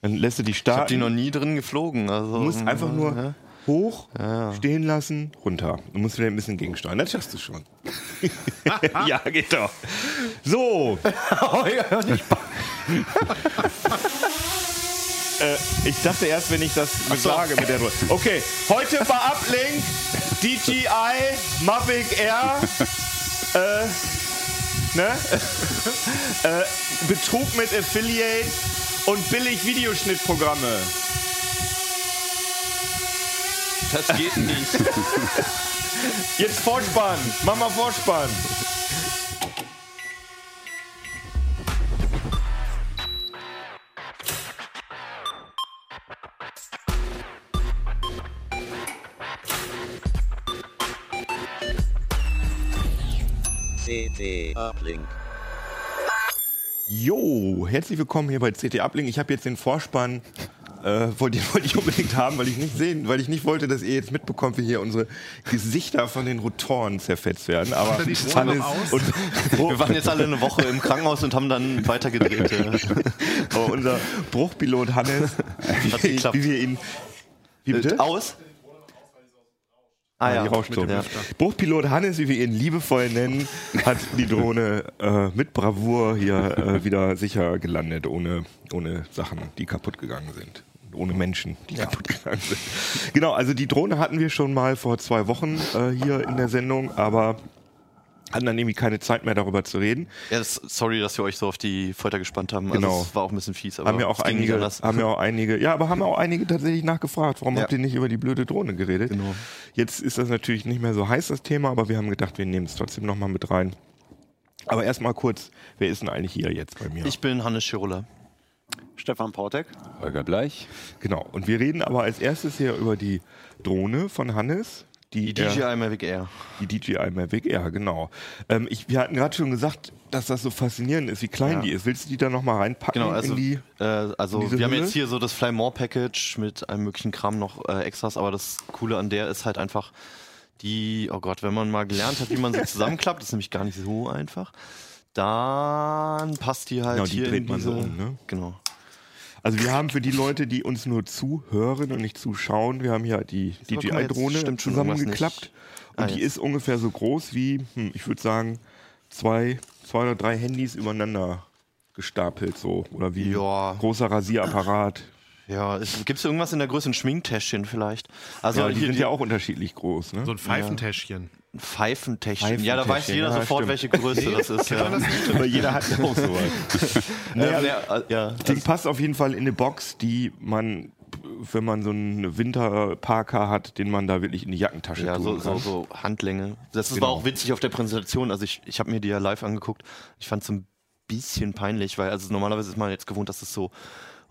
Dann lässt du die Ich starten. habe die noch nie drin geflogen. Also, Du musst einfach nur Ja. hoch, Ja. stehen lassen, runter. Du musst wieder ein bisschen gegensteuern. Das schaffst du schon. ja, geht doch. So. äh, ich dachte erst, wenn ich das sage mit der Drohne. Okay, heute bei Uplink DJI Mavic Air. Äh, ne? äh, Betrug mit Affiliate und billig Videoschnittprogramme. Das geht nicht. Jetzt Vorspann. Mach mal Vorspann. CT Uplink. Jo, herzlich willkommen hier bei CT Uplink. Ich habe jetzt den Vorspann. Äh, wollte, wollte ich unbedingt haben, weil ich nicht sehen, weil ich nicht wollte, dass ihr jetzt mitbekommt, wie hier unsere Gesichter von den Rotoren zerfetzt werden. Aber aus? und Wir waren jetzt alle eine Woche im Krankenhaus und haben dann weitergedreht. Oh, unser Bruchpilot Hannes, Hat wie, wie wir ihn wie bitte? Äh, Aus? Ah Ja, die Rauchstrom. Ja. Bruchpilot Hannes, wie wir ihn liebevoll nennen, hat die Drohne äh, mit Bravour hier äh, wieder sicher gelandet, ohne, ohne Sachen, die kaputt gegangen sind. Ohne Menschen, die kaputt gegangen sind. Genau, also die Drohne hatten wir schon mal vor zwei Wochen äh, hier in der Sendung, aber hatten dann irgendwie keine Zeit mehr darüber zu reden. Ja, das, sorry, dass wir euch so auf die Folter gespannt haben. Also Genau. es war auch ein bisschen fies, aber Haben ja auch einige, haben ja auch einige, ja, aber haben auch einige tatsächlich nachgefragt, warum Ja. habt ihr nicht über die blöde Drohne geredet? Genau. Jetzt ist das natürlich nicht mehr so heiß, das Thema, aber wir haben gedacht, wir nehmen es trotzdem nochmal mit rein. Aber erstmal kurz, wer ist denn eigentlich hier jetzt bei mir? Ich bin Hannes Schirulla. Stefan Portek. Holger Bleich. Genau. Und wir reden aber als erstes hier über die Drohne von Hannes. Die, Die DJI Mavic Air. die DJI Mavic Air, genau. Ähm, ich, wir hatten gerade schon gesagt, dass das so faszinierend ist, wie klein Ja. die ist. Willst du die da nochmal reinpacken Genau, also, die... äh, also wir haben Hülle? jetzt hier so das Fly More Package mit allem möglichen Kram noch äh, Extras, aber das Coole an der ist halt einfach die, oh Gott, wenn man mal gelernt hat, wie man sie zusammenklappt, ist nämlich gar nicht so einfach, dann passt die halt Genau, die hier dreht in man diese, so um, ne? Genau. Also wir haben für die Leute, die uns nur zuhören und nicht zuschauen, wir haben hier die DJI-Drohne zusammengeklappt. Und Ah, die ist ungefähr so groß wie, hm, ich würde sagen, zwei, zwei oder drei Handys übereinander gestapelt so. Oder wie Ja. ein großer Rasierapparat. Ja, gibt es irgendwas in der Größe, ein Schminktäschchen vielleicht? Also Ja, die hier sind die ja auch unterschiedlich groß. Ne? So ein Pfeifentäschchen. Pfeifentäschchen. Ja, da weiß jeder ja, sofort, stimmt. welche Größe das ist. Ja. Aber jeder hat auch sowas. Ja, ja, ja, Das Ding passt auf jeden Fall in eine Box, die man, wenn man so einen Winterparker hat, den man da wirklich in die Jackentasche Ja, so, kann. so, so Handlänge. Das Genau. war auch witzig auf der Präsentation. Also ich, ich habe mir die ja live angeguckt. Ich fand es ein bisschen peinlich, weil also normalerweise ist man jetzt gewohnt, dass es so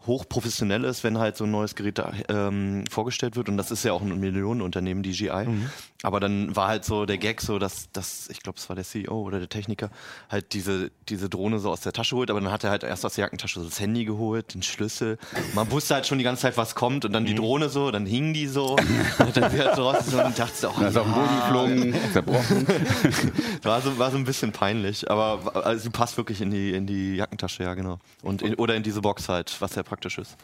hochprofessionell ist, wenn halt so ein neues Gerät da, ähm, vorgestellt wird. Und das ist ja auch ein Millionenunternehmen, DJI. Mhm. Aber dann war halt so der Gag so, dass, dass ich glaube, es war der CEO oder der Techniker, halt diese, diese Drohne so aus der Tasche holt. Aber dann hat er halt erst aus der Jackentasche so das Handy geholt, den Schlüssel. Man wusste halt schon die ganze Zeit, was kommt. Und dann Mhm. die Drohne so, dann hing die so. und dann wird so raus so und dachte so, oh, Da ist auf den Boden geflogen, zerbrochen. war so, war so ein bisschen peinlich, aber also, sie passt wirklich in die, in die Jackentasche, ja, genau. Und in, oder in diese Box halt, was sehr praktisch ist.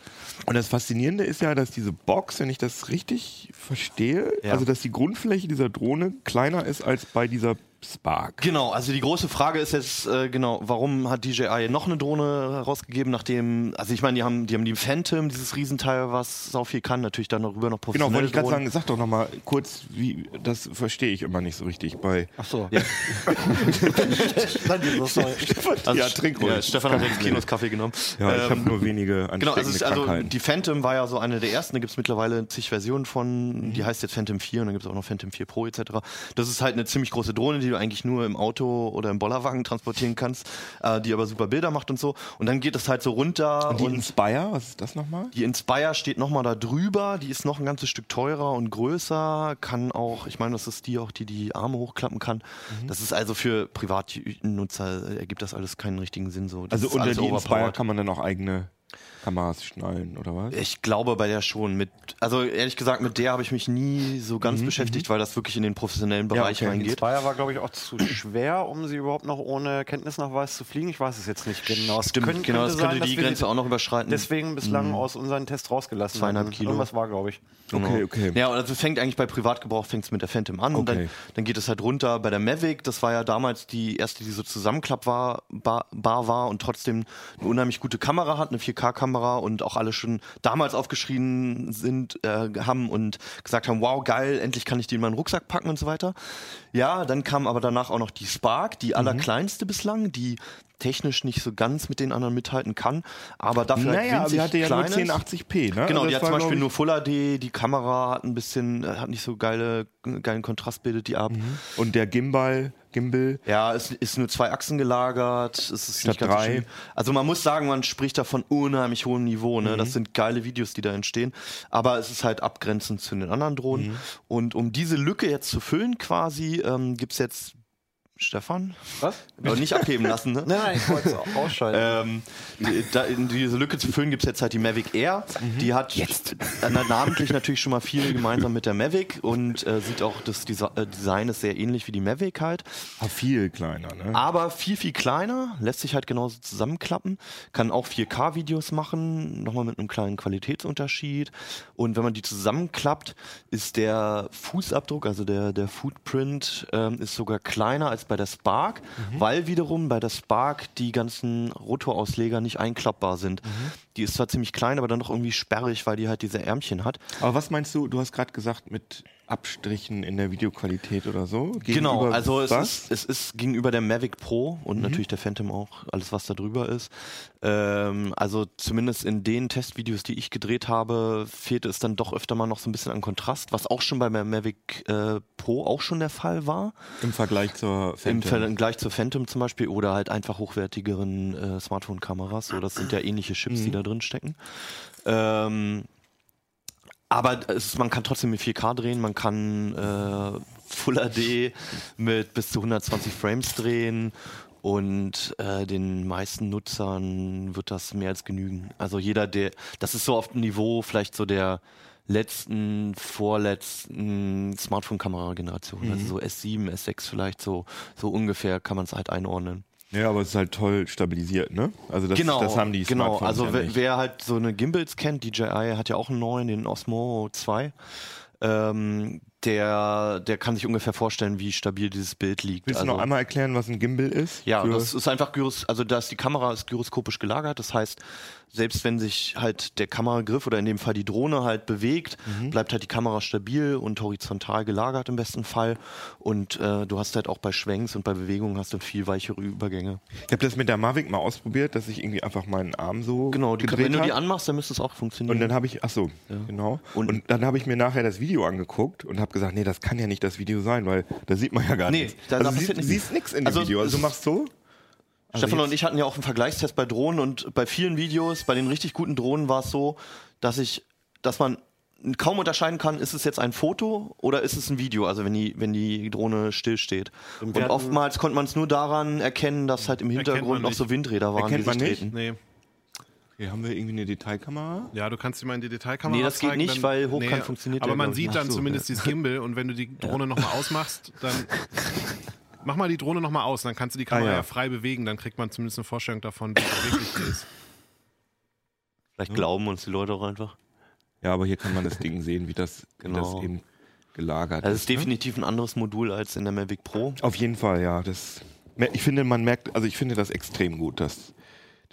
Und das Faszinierende ist ja, dass diese Box, wenn ich das richtig verstehe, Ja. also dass die Grundfläche dieser Drohne kleiner ist als bei dieser Spark. Genau, also die große Frage ist jetzt, äh, genau, warum hat DJI noch eine Drohne herausgegeben, nachdem, also ich meine, die haben, die haben die Phantom, dieses Riesenteil, was sau viel kann, natürlich dann darüber noch Genau, professionelle wollte ich gerade sagen, sag doch nochmal kurz, wie, das verstehe ich immer nicht so richtig bei. Ach so. Ja. Also, ja, trink ruhig. Ja, Stefan hat jetzt Kinos Kaffee genommen. Ja, ich Ähm, habe nur wenige Genau, also, ist, also die Phantom war ja so eine der ersten, da gibt es mittlerweile zig Versionen von, Mhm. die heißt jetzt Phantom 4 und dann gibt es auch noch Phantom 4 Pro etc. Das ist halt eine ziemlich große Drohne, die du eigentlich nur im Auto oder im Bollerwagen transportieren kannst, äh, die aber super Bilder macht und so. Und dann geht es halt so runter Und die und Inspire, was ist das nochmal? die Inspire steht nochmal da drüber, die ist noch ein ganzes Stück teurer und größer, kann auch, ich meine, das ist die auch, die die Arme hochklappen kann. Mhm. Das ist also für Privatnutzer, ergibt das alles keinen richtigen Sinn so. Das Also unter die Inspire kann man dann auch eigene Kameras schnallen oder was? Ich glaube bei der schon. Mit, also ehrlich gesagt, mit der habe ich mich nie so ganz Mhm, beschäftigt, weil das wirklich in den professionellen Bereich okay. Die reingeht. Zweier war, glaube ich, auch zu schwer, um sie überhaupt noch ohne Kenntnisnachweis zu fliegen. Ich weiß es jetzt nicht genau. Es Stimmt, könnte- genau, das könnte sein, die Grenze auch noch überschreiten. Deswegen bislang aus unseren Tests rausgelassen. Zweieinhalb. Kilo. Irgendwas war, glaube ich. Genau. Okay, okay. Ja, also fängt eigentlich bei Privatgebrauch fängt's mit der Phantom an und dann, Okay. dann geht es halt runter bei der Mavic. Das war ja damals die erste, die so zusammenklappbar bar, bar war und trotzdem eine unheimlich gute Kamera hat, eine 4K-Kamera und auch alle schon damals aufgeschrien sind, äh, haben und gesagt haben, wow, geil, endlich kann ich die in meinen Rucksack packen und so weiter. Ja, dann kam aber danach auch noch die Spark, die allerkleinste bislang, die technisch nicht so ganz mit den anderen mithalten kann, aber dafür halt naja, aber winzig sie hatte ja nur klein ist. 1080p, ne? Genau, Also die hat zum Beispiel nur Full HD, die Kamera hat ein bisschen, äh, hat nicht so geile, geilen Kontrast, bildet die ab. ich- Und der Gimbal, Gimbal, Ja, es ist nur zwei Achsen gelagert, es ist Statt nicht ganz so drei. schön. Also man muss sagen, man spricht da von unheimlich hohem Niveau, ne? Mhm. Das sind geile Videos, die da entstehen, aber es ist halt abgrenzend zu den anderen Drohnen. Mhm. Und um diese Lücke jetzt zu füllen quasi, ähm, gibt's jetzt Stefan? Was? Aber nicht abheben lassen, ne? Nein, ich wollte es ausschalten. Ähm, da, in diese Lücke zu füllen gibt es jetzt halt die Mavic Air. Die hat jetzt. namentlich natürlich schon mal viel gemeinsam mit der Mavic und äh, sieht auch, das Desi äh, Design ist sehr ähnlich wie die Mavic halt. war viel kleiner, ne? Aber viel, viel kleiner, lässt sich halt genauso zusammenklappen, kann auch 4K-Videos machen, nochmal mit einem kleinen Qualitätsunterschied. Und wenn man die zusammenklappt, ist der Fußabdruck, also der, der Footprint, ähm, ist sogar kleiner als bei der Spark, weil wiederum bei der Spark die ganzen Rotorausleger nicht einklappbar sind. Die ist zwar ziemlich klein, aber dann doch irgendwie sperrig, weil die halt diese Ärmchen hat. Aber was meinst du, du hast gerade gesagt, mit Abstrichen in der Videoqualität oder so? Genau, also es ist, es ist gegenüber der Mavic Pro und Mhm. natürlich der Phantom auch, alles was da drüber ist. Ähm, also zumindest in den Testvideos, die ich gedreht habe, fehlte es dann doch öfter mal noch so ein bisschen an Kontrast, was auch schon bei der Mavic äh, Pro auch schon der Fall war. Im Vergleich zur Im Phantom. Vergleich zur Phantom zum Beispiel oder halt einfach hochwertigeren äh, Smartphone-Kameras. So, das sind ja ähnliche Chips, Mhm. die da drin stecken. Ähm, aber es, man kann trotzdem mit 4K drehen, man kann äh, Full HD mit bis zu 120 Frames drehen und äh, den meisten Nutzern wird das mehr als genügen. Also jeder, der, das ist so auf dem Niveau vielleicht so der letzten, vorletzten Smartphone-Kamera-Generation. Also so S7, S6 vielleicht, so, so ungefähr kann man es halt einordnen. Ja, aber es ist halt toll stabilisiert, ne? Also das, genau, das haben die genau. Smartphones Also ja wer, wer halt so eine Gimbals kennt, DJI hat ja auch einen neuen, den Osmo 2. Ähm, der, der kann sich ungefähr vorstellen, wie stabil dieses Bild liegt. Willst du also, noch einmal erklären, was ein Gimbal ist? ja, das ist einfach gyros, also da ist die Kamera ist gyroskopisch gelagert. Das heißt, selbst wenn sich halt der Kameragriff oder in dem Fall die Drohne halt bewegt, Mhm. bleibt halt die Kamera stabil und horizontal gelagert im besten Fall. Und äh, du hast halt auch bei Schwenks und bei Bewegungen hast du viel weichere Übergänge. ich habe das mit der Mavic mal ausprobiert, dass ich irgendwie einfach meinen Arm so Genau, die, wenn du die anmachst, dann müsste es auch funktionieren. Und dann habe ich, ach so, genau. Und- Und, dann habe ich mir nachher das Video angeguckt und habe gesagt, nee, das kann ja nicht das Video sein, weil da sieht man ja gar Nee, nichts. da- also siehst, nichts. siehst nichts in dem Also Video. Also machst so. Also Stefan und ich hatten ja auch einen Vergleichstest bei Drohnen und bei vielen Videos, bei den richtig guten Drohnen war es so, dass ich, dass man kaum unterscheiden kann, ist es jetzt ein Foto oder ist es ein Video, also wenn die, wenn die Drohne stillsteht. Und, hatten- oftmals konnte man es nur daran erkennen, dass halt im Hintergrund noch so. Windräder waren, Erkennt die man sich nicht? Nee. Hier haben wir irgendwie eine Detailkamera. Ja, du kannst dir mal in die Detailkamera Nee, das geht nicht, dann- weil hochkant funktioniert Aber ja, man sieht dann so, zumindest dieses Gimbal und wenn du die Drohne nochmal ausmachst, dann mach mal die Drohne nochmal aus, dann kannst du die Kamera Ah, ja. ja. frei bewegen, dann kriegt man zumindest eine Vorstellung davon, wie es wirklich ist. Vielleicht glauben uns die Leute auch einfach. Ja, aber hier kann man das Ding sehen, wie das, wie Genau. das eben gelagert Das ist. ist ne? definitiv ein anderes Modul als in der Mavic Pro. Auf jeden Fall, ja. Das, ich finde, man merkt, also ich finde das extrem gut, dass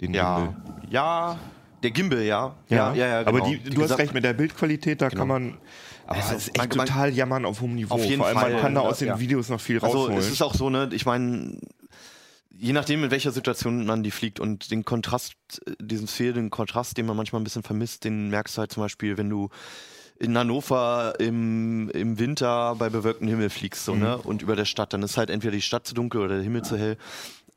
den Ja, Gimbal. ja, der Gimbal, ja. Ja, ja, ja Aber genau. die, Die du hast Gesam- recht mit der Bildqualität, da kann man. Aber Also, es ist echt man- total jammern auf hohem Niveau. Auf jeden Vor allem, Fall, man kann da ja, aus den ja. Videos noch viel Also rausholen. es ist auch so, ne, ich meine, je nachdem, in welcher Situation man die fliegt und den Kontrast, diesen fehlenden Kontrast, den man manchmal ein bisschen vermisst, den merkst du halt zum Beispiel, wenn du in Hannover im, im Winter bei bewölktem Himmel fliegst so, ne? und über der Stadt, dann ist halt entweder die Stadt zu dunkel oder der Himmel zu hell.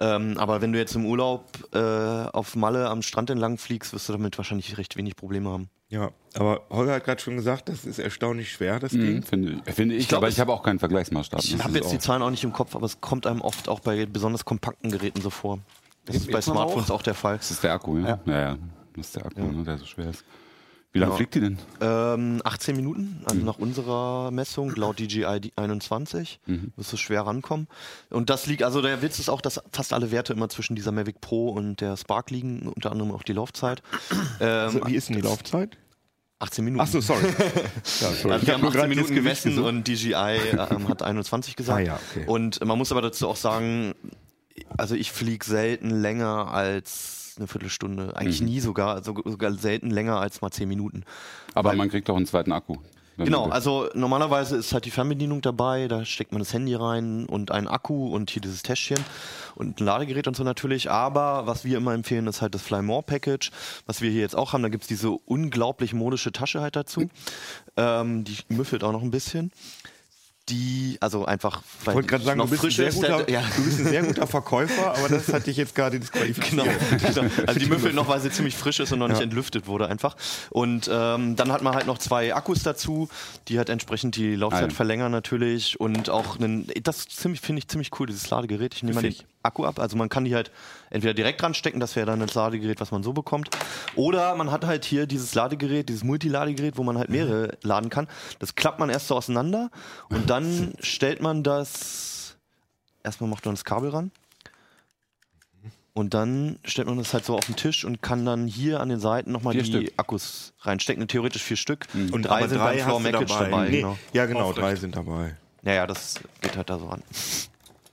Ähm, aber wenn du jetzt im Urlaub äh, auf Malle am Strand entlang fliegst, wirst du damit wahrscheinlich recht wenig Probleme haben. ja, aber Holger hat gerade schon gesagt, das ist erstaunlich schwer, das Ding. Mhm, finde, finde ich, glaub, aber ich habe auch keinen Vergleichsmaßstab. Ich habe jetzt die auch- Zahlen auch nicht im Kopf, aber es kommt einem oft auch bei besonders kompakten Geräten so vor. Das ist bei Smartphones auch der Fall. Das ist der Akku, ja? Ja, ja. Das ist der Akku, ne, der so schwer ist. Wie lange Ja. fliegt die denn? Ähm, 18 Minuten, also nach unserer Messung, laut DJI 21, wirst du schwer rankommen. Und das liegt, also der Witz ist auch, dass fast alle Werte immer zwischen dieser Mavic Pro und der Spark liegen, unter anderem auch die Laufzeit. Ähm, Also, wie ist denn die Laufzeit? 18 Minuten. Achso, sorry. ja, sorry. Also wir hab haben nur 18 grad Minuten gemessen gesucht. und DJI ähm, hat 21 gesagt. Ah ja, okay. Und man muss aber dazu auch sagen, also ich fliege selten länger als eine Viertelstunde. Eigentlich Mhm. nie sogar, also sogar selten länger als mal 10 Minuten. Aber man kriegt doch einen zweiten Akku. Genau, also normalerweise ist halt die Fernbedienung dabei, da steckt man das Handy rein und einen Akku und hier dieses Täschchen und ein Ladegerät und so natürlich. Aber was wir immer empfehlen, ist halt das Fly More Package, was wir hier jetzt auch haben. Da gibt's diese unglaublich modische Tasche halt dazu. Ähm, die müffelt auch noch ein bisschen. Die, also einfach, Ich wollte gerade sagen, du bist, ein frisch sehr ist, guter, ja. du bist ein sehr guter Verkäufer, aber das hat dich jetzt gerade disqualifiziert. Genau. genau. Also die müffelt noch, weil sie ziemlich frisch ist und noch nicht entlüftet wurde einfach. Und ähm, dann hat man halt noch zwei Akkus dazu, die halt entsprechend die Laufzeit Ein. verlängern natürlich und auch einen, das finde ich ziemlich cool dieses Ladegerät. Ich nehme mal den. Akku ab, also man kann die halt entweder direkt ranstecken, das wäre dann das Ladegerät, was man so bekommt, oder man hat halt hier dieses Ladegerät, dieses Multiladegerät, wo man halt mehrere laden kann. Das klappt man erst so auseinander und dann stellt man das erstmal macht man das Kabel ran. Und dann stellt man das halt so auf den Tisch und kann dann hier an den Seiten nochmal Vier die Stück. Akkus reinstecken. Theoretisch vier Stück. Und drei sind drei beim Floor Package dabei. dabei. Nee, genau. Ja, genau, Aufrecht. drei sind dabei. Naja, das geht halt da so ran.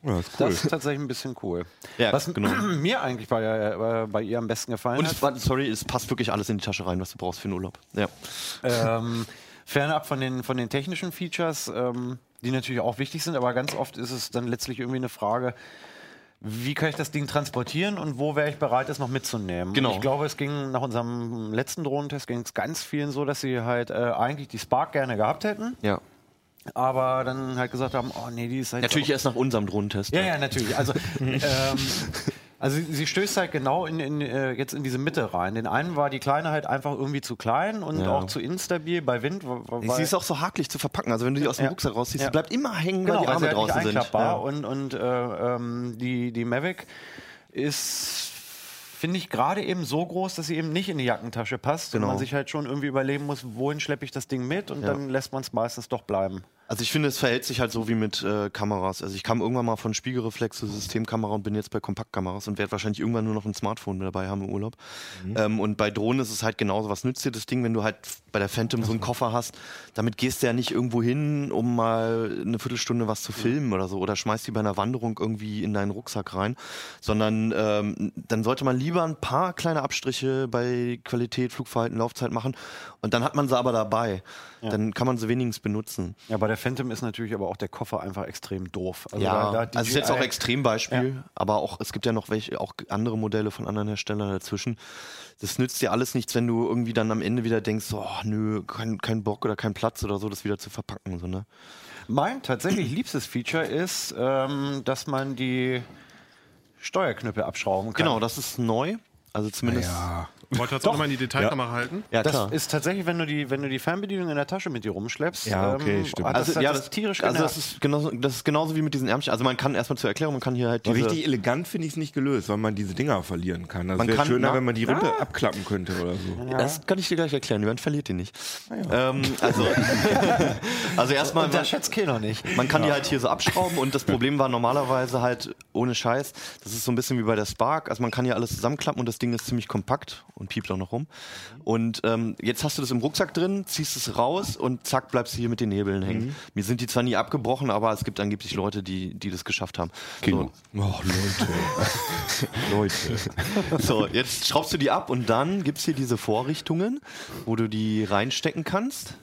Ja, ist cool. Das ist tatsächlich ein bisschen cool. Ja, Was genau. mir eigentlich bei, äh, bei ihr am besten gefallen Und hat, es, sorry, es passt wirklich alles in die Tasche rein, was du brauchst für den Urlaub. Ja. ähm, fernab von den, von den technischen Features, ähm, die natürlich auch wichtig sind, aber ganz oft ist es dann letztlich irgendwie eine Frage, wie kann ich das Ding transportieren und wo wäre ich bereit, es noch mitzunehmen? Genau. Und Ich glaube, es ging nach unserem letzten Drohnentest ging es ganz vielen so, dass sie halt äh, eigentlich die Spark gerne gehabt hätten, ja. Aber dann halt gesagt haben, oh nee, die ist halt Natürlich erst nach unserem Drohnentest. Ja, ja, natürlich. Also, ähm, also sie- sie stößt halt genau in, in, äh, jetzt in diese Mitte rein. Den einen war die Kleine halt einfach irgendwie zu klein und Ja. auch zu instabil bei Wind. Sie ist auch so hakelig zu verpacken. Also wenn du die aus dem Ja. Rucksack rausziehst, Ja. die bleibt immer hängen, weil genau, die Arme weil sie halt draußen nicht sind. Ja. und, und äh, ähm, die, die Mavic ist finde ich gerade eben so groß, dass sie eben nicht in die Jackentasche passt Genau. und man sich halt schon irgendwie überlegen muss, wohin schleppe ich das Ding mit und Ja. dann lässt man es meistens doch bleiben. Also ich finde, es verhält sich halt so wie mit äh, Kameras. Also ich kam irgendwann mal von Spiegelreflex zu Systemkamera und bin jetzt bei Kompaktkameras und werde wahrscheinlich irgendwann nur noch ein Smartphone mit dabei haben im Urlaub. Ähm, und bei Drohnen ist es halt genauso. Was nützt dir das Ding, wenn du halt bei der Phantom so einen Koffer hast? Damit gehst du ja nicht irgendwo hin, um mal eine Viertelstunde was zu filmen oder so. Oder schmeißt die bei einer Wanderung irgendwie in deinen Rucksack rein. Sondern ähm, dann sollte man lieber ein paar kleine Abstriche bei Qualität, Flugverhalten, Laufzeit machen. Und dann hat man sie aber dabei. Dann kann man sie wenigstens benutzen. Ja, bei der Phantom ist natürlich aber auch der Koffer einfach extrem doof. Also ja, da- da also ist jetzt auch DJI Extrembeispiel, aber auch es gibt ja noch welche, auch andere Modelle von anderen Herstellern dazwischen. Das nützt dir alles nichts, wenn du irgendwie dann am Ende wieder denkst, oh nö, kein, kein Bock oder kein Platz oder so, das wieder zu verpacken. So, ne? Mein tatsächlich liebstes Feature ist, ähm, dass man die Steuerknüppel abschrauben kann. Genau, das ist neu. Also zumindest. Ja. Wollt ihr jetzt auch nochmal in die Detailkamera halten? Ja, Das klar. ist tatsächlich, wenn du die, wenn du die Fernbedienung in der Tasche mit dir rumschleppst, Ja, okay, stimmt. hat das, also, hat ja, das das, tierisch also das ist genauso, das ist genauso wie mit diesen Ärmchen. Also man kann erstmal zur Erklärung, man kann hier halt diese, richtig elegant finde ich es nicht gelöst, weil man diese Dinger verlieren kann. Das Man wäre schöner, na- wenn man die runter abklappen könnte oder so. Das kann ich dir gleich erklären, man verliert die nicht. Ähm, also, also erstmal, und der schätzt noch nicht. Man kann die halt hier so abschrauben und das Problem war normalerweise halt ohne Scheiß, das ist so ein bisschen wie bei der Spark, also man kann hier alles zusammenklappen und das Ding ist ziemlich kompakt und piept auch noch rum. Und ähm, jetzt hast du das im Rucksack drin, ziehst es raus und zack bleibst du hier mit den Nebeln hängen. Mir sind die zwar nie abgebrochen, aber es gibt angeblich Leute, die, die das geschafft haben. Kino. Oh, Leute. Leute. So, jetzt schraubst du die ab und dann gibt's hier diese Vorrichtungen, wo du die reinstecken kannst.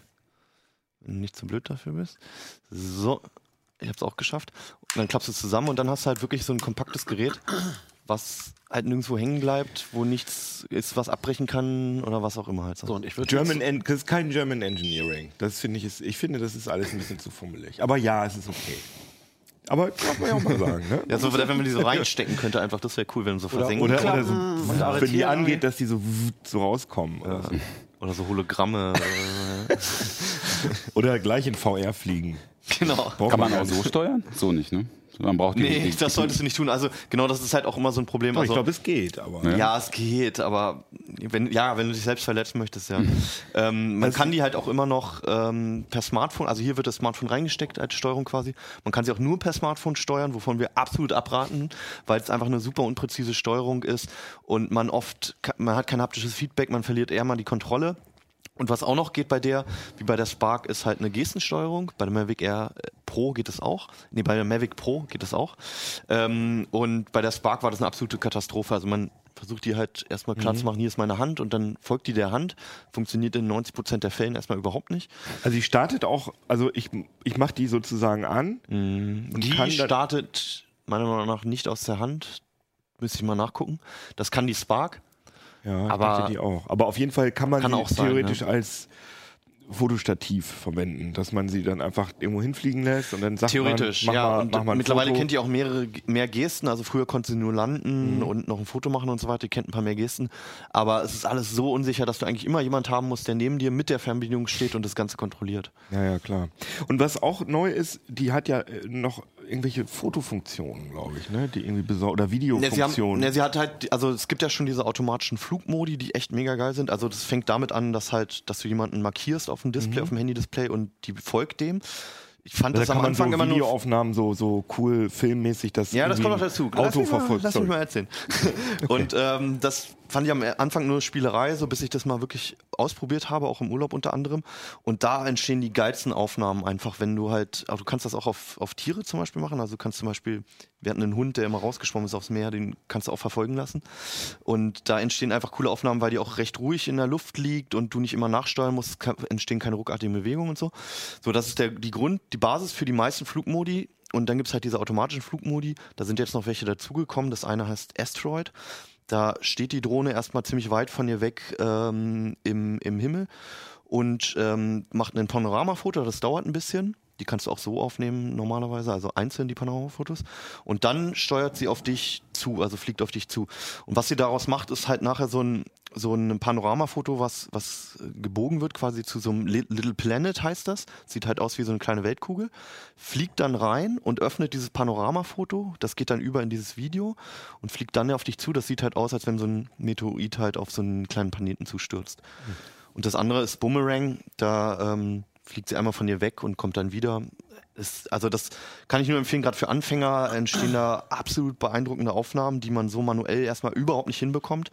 Nicht zu blöd dafür bist. So, ich hab's auch geschafft. Und dann klappst du es zusammen und dann hast du halt wirklich so ein kompaktes Gerät, was halt nirgendwo hängen bleibt, wo nichts ist, was abbrechen kann oder was auch immer halt. So, und ich German en das ist kein German Engineering. Das finde ich ist, ich finde, das ist alles ein bisschen zu fummelig. Aber ja, es ist okay. Aber darf man ja auch mal sagen, ne? Ja, so, wenn man die so reinstecken könnte, einfach, das wäre cool, wenn du so versenken Oder, oder kannst. so, und wenn die angeht, dass die so, so rauskommen. Oder, so. Oder so Hologramme. oder gleich in VR fliegen. genau. Braucht Kann man auch so steuern? So nicht, ne? Man braucht die, Nee, die, das solltest du nicht tun. Also genau, das ist halt auch immer so ein Problem. Doch, ich also, glaube, es geht, aber. Ja. Ja, es geht, aber wenn, ja, wenn du dich selbst verletzen möchtest, ja. ähm, man Also- kann die halt auch immer noch ähm, per Smartphone, also hier wird das Smartphone reingesteckt als Steuerung quasi. Man kann sie auch nur per Smartphone steuern, wovon wir absolut abraten, weil es einfach eine super unpräzise Steuerung ist und man oft, man hat kein haptisches Feedback, man verliert eher mal die Kontrolle. Und was auch noch geht bei der, wie bei der Spark, ist halt eine Gestensteuerung. Bei der Mavic Air äh, Pro geht es auch. Nee, bei der Mavic Pro geht es auch. Ähm, und bei der Spark war das eine absolute Katastrophe. Also man versucht die halt erstmal klar zu machen, hier ist meine Hand und dann folgt die der Hand. Funktioniert in 90 Prozent der Fällen erstmal überhaupt nicht. Also die startet auch, also ich, ich mache die sozusagen an. Und Die startet meiner Meinung nach nicht aus der Hand. Müsste ich mal nachgucken. Das kann die Spark. Ja, ich Aber- die auch. Aber auf jeden Fall kann man Kann sie auch sein, theoretisch ne? als Fotostativ verwenden, dass man sie dann einfach irgendwo hinfliegen lässt und dann sagt Theoretisch, man, mach ja. mal, und mach mal mittlerweile Foto. kennt ihr auch mehrere, mehr Gesten. Also früher konnte sie nur landen Mhm. und noch ein Foto machen und so weiter. Ihr kennt ein paar mehr Gesten. Aber es ist alles so unsicher, dass du eigentlich immer jemand haben musst, der neben dir mit der Fernbedienung steht und das Ganze kontrolliert. Ja, ja, klar. Und was auch neu ist, die hat ja äh, noch irgendwelche Fotofunktionen, glaube ich, ne? Die irgendwie besor oder Ne, Videofunktionen. ne, sie hat halt, also es gibt ja schon diese automatischen Flugmodi, die echt mega geil sind. Also das fängt damit an, dass halt, dass du jemanden markierst auf dem Display, auf dem Handy-Display und die folgt dem. Ich fand da das kann am Anfang so immer nur Videoaufnahmen so, so cool filmmäßig, dass Ja, das kommt noch dazu. Auto lass mich mal, verfolgt. Lass mich mal erzählen. Und ähm, das fand ich am Anfang nur Spielerei, so bis ich das mal wirklich ausprobiert habe, auch im Urlaub unter anderem. Und da entstehen die geilsten Aufnahmen einfach, wenn du halt, aber du kannst das auch auf, auf Tiere zum Beispiel machen. Also du kannst zum Beispiel, wir hatten einen Hund, der immer rausgeschwommen ist aufs Meer, den kannst du auch verfolgen lassen. Und da entstehen einfach coole Aufnahmen, weil die auch recht ruhig in der Luft liegt und du nicht immer nachsteuern musst, es kann, entstehen keine ruckartigen Bewegungen und so. So, das ist der, die Grund, die Basis für die meisten Flugmodi. Und dann gibt's halt diese automatischen Flugmodi. Da sind jetzt noch welche dazugekommen. Das eine heißt Asteroid. Da steht die Drohne erstmal ziemlich weit von dir weg ähm, im, im Himmel und ähm, macht ein Panoramafoto. Das dauert ein bisschen. Die kannst du auch so aufnehmen normalerweise, also einzeln die Panoramafotos. Und dann steuert sie auf dich zu, also fliegt auf dich zu. Und was sie daraus macht, ist halt nachher so ein, so ein Panoramafoto, was, was äh, gebogen wird, quasi zu so einem Li- Little Planet heißt das. Sieht halt aus wie so eine kleine Weltkugel. Fliegt dann rein und öffnet dieses Panoramafoto. Das geht dann über in dieses Video und fliegt dann auf dich zu. Das sieht halt aus, als wenn so ein Meteorit halt auf so einen kleinen Planeten zustürzt. Und das andere ist Boomerang. Da ähm, fliegt sie einmal von dir weg und kommt dann wieder. Ist, also das kann ich nur empfehlen, gerade für Anfänger entstehen da absolut beeindruckende Aufnahmen, die man so manuell erstmal überhaupt nicht hinbekommt.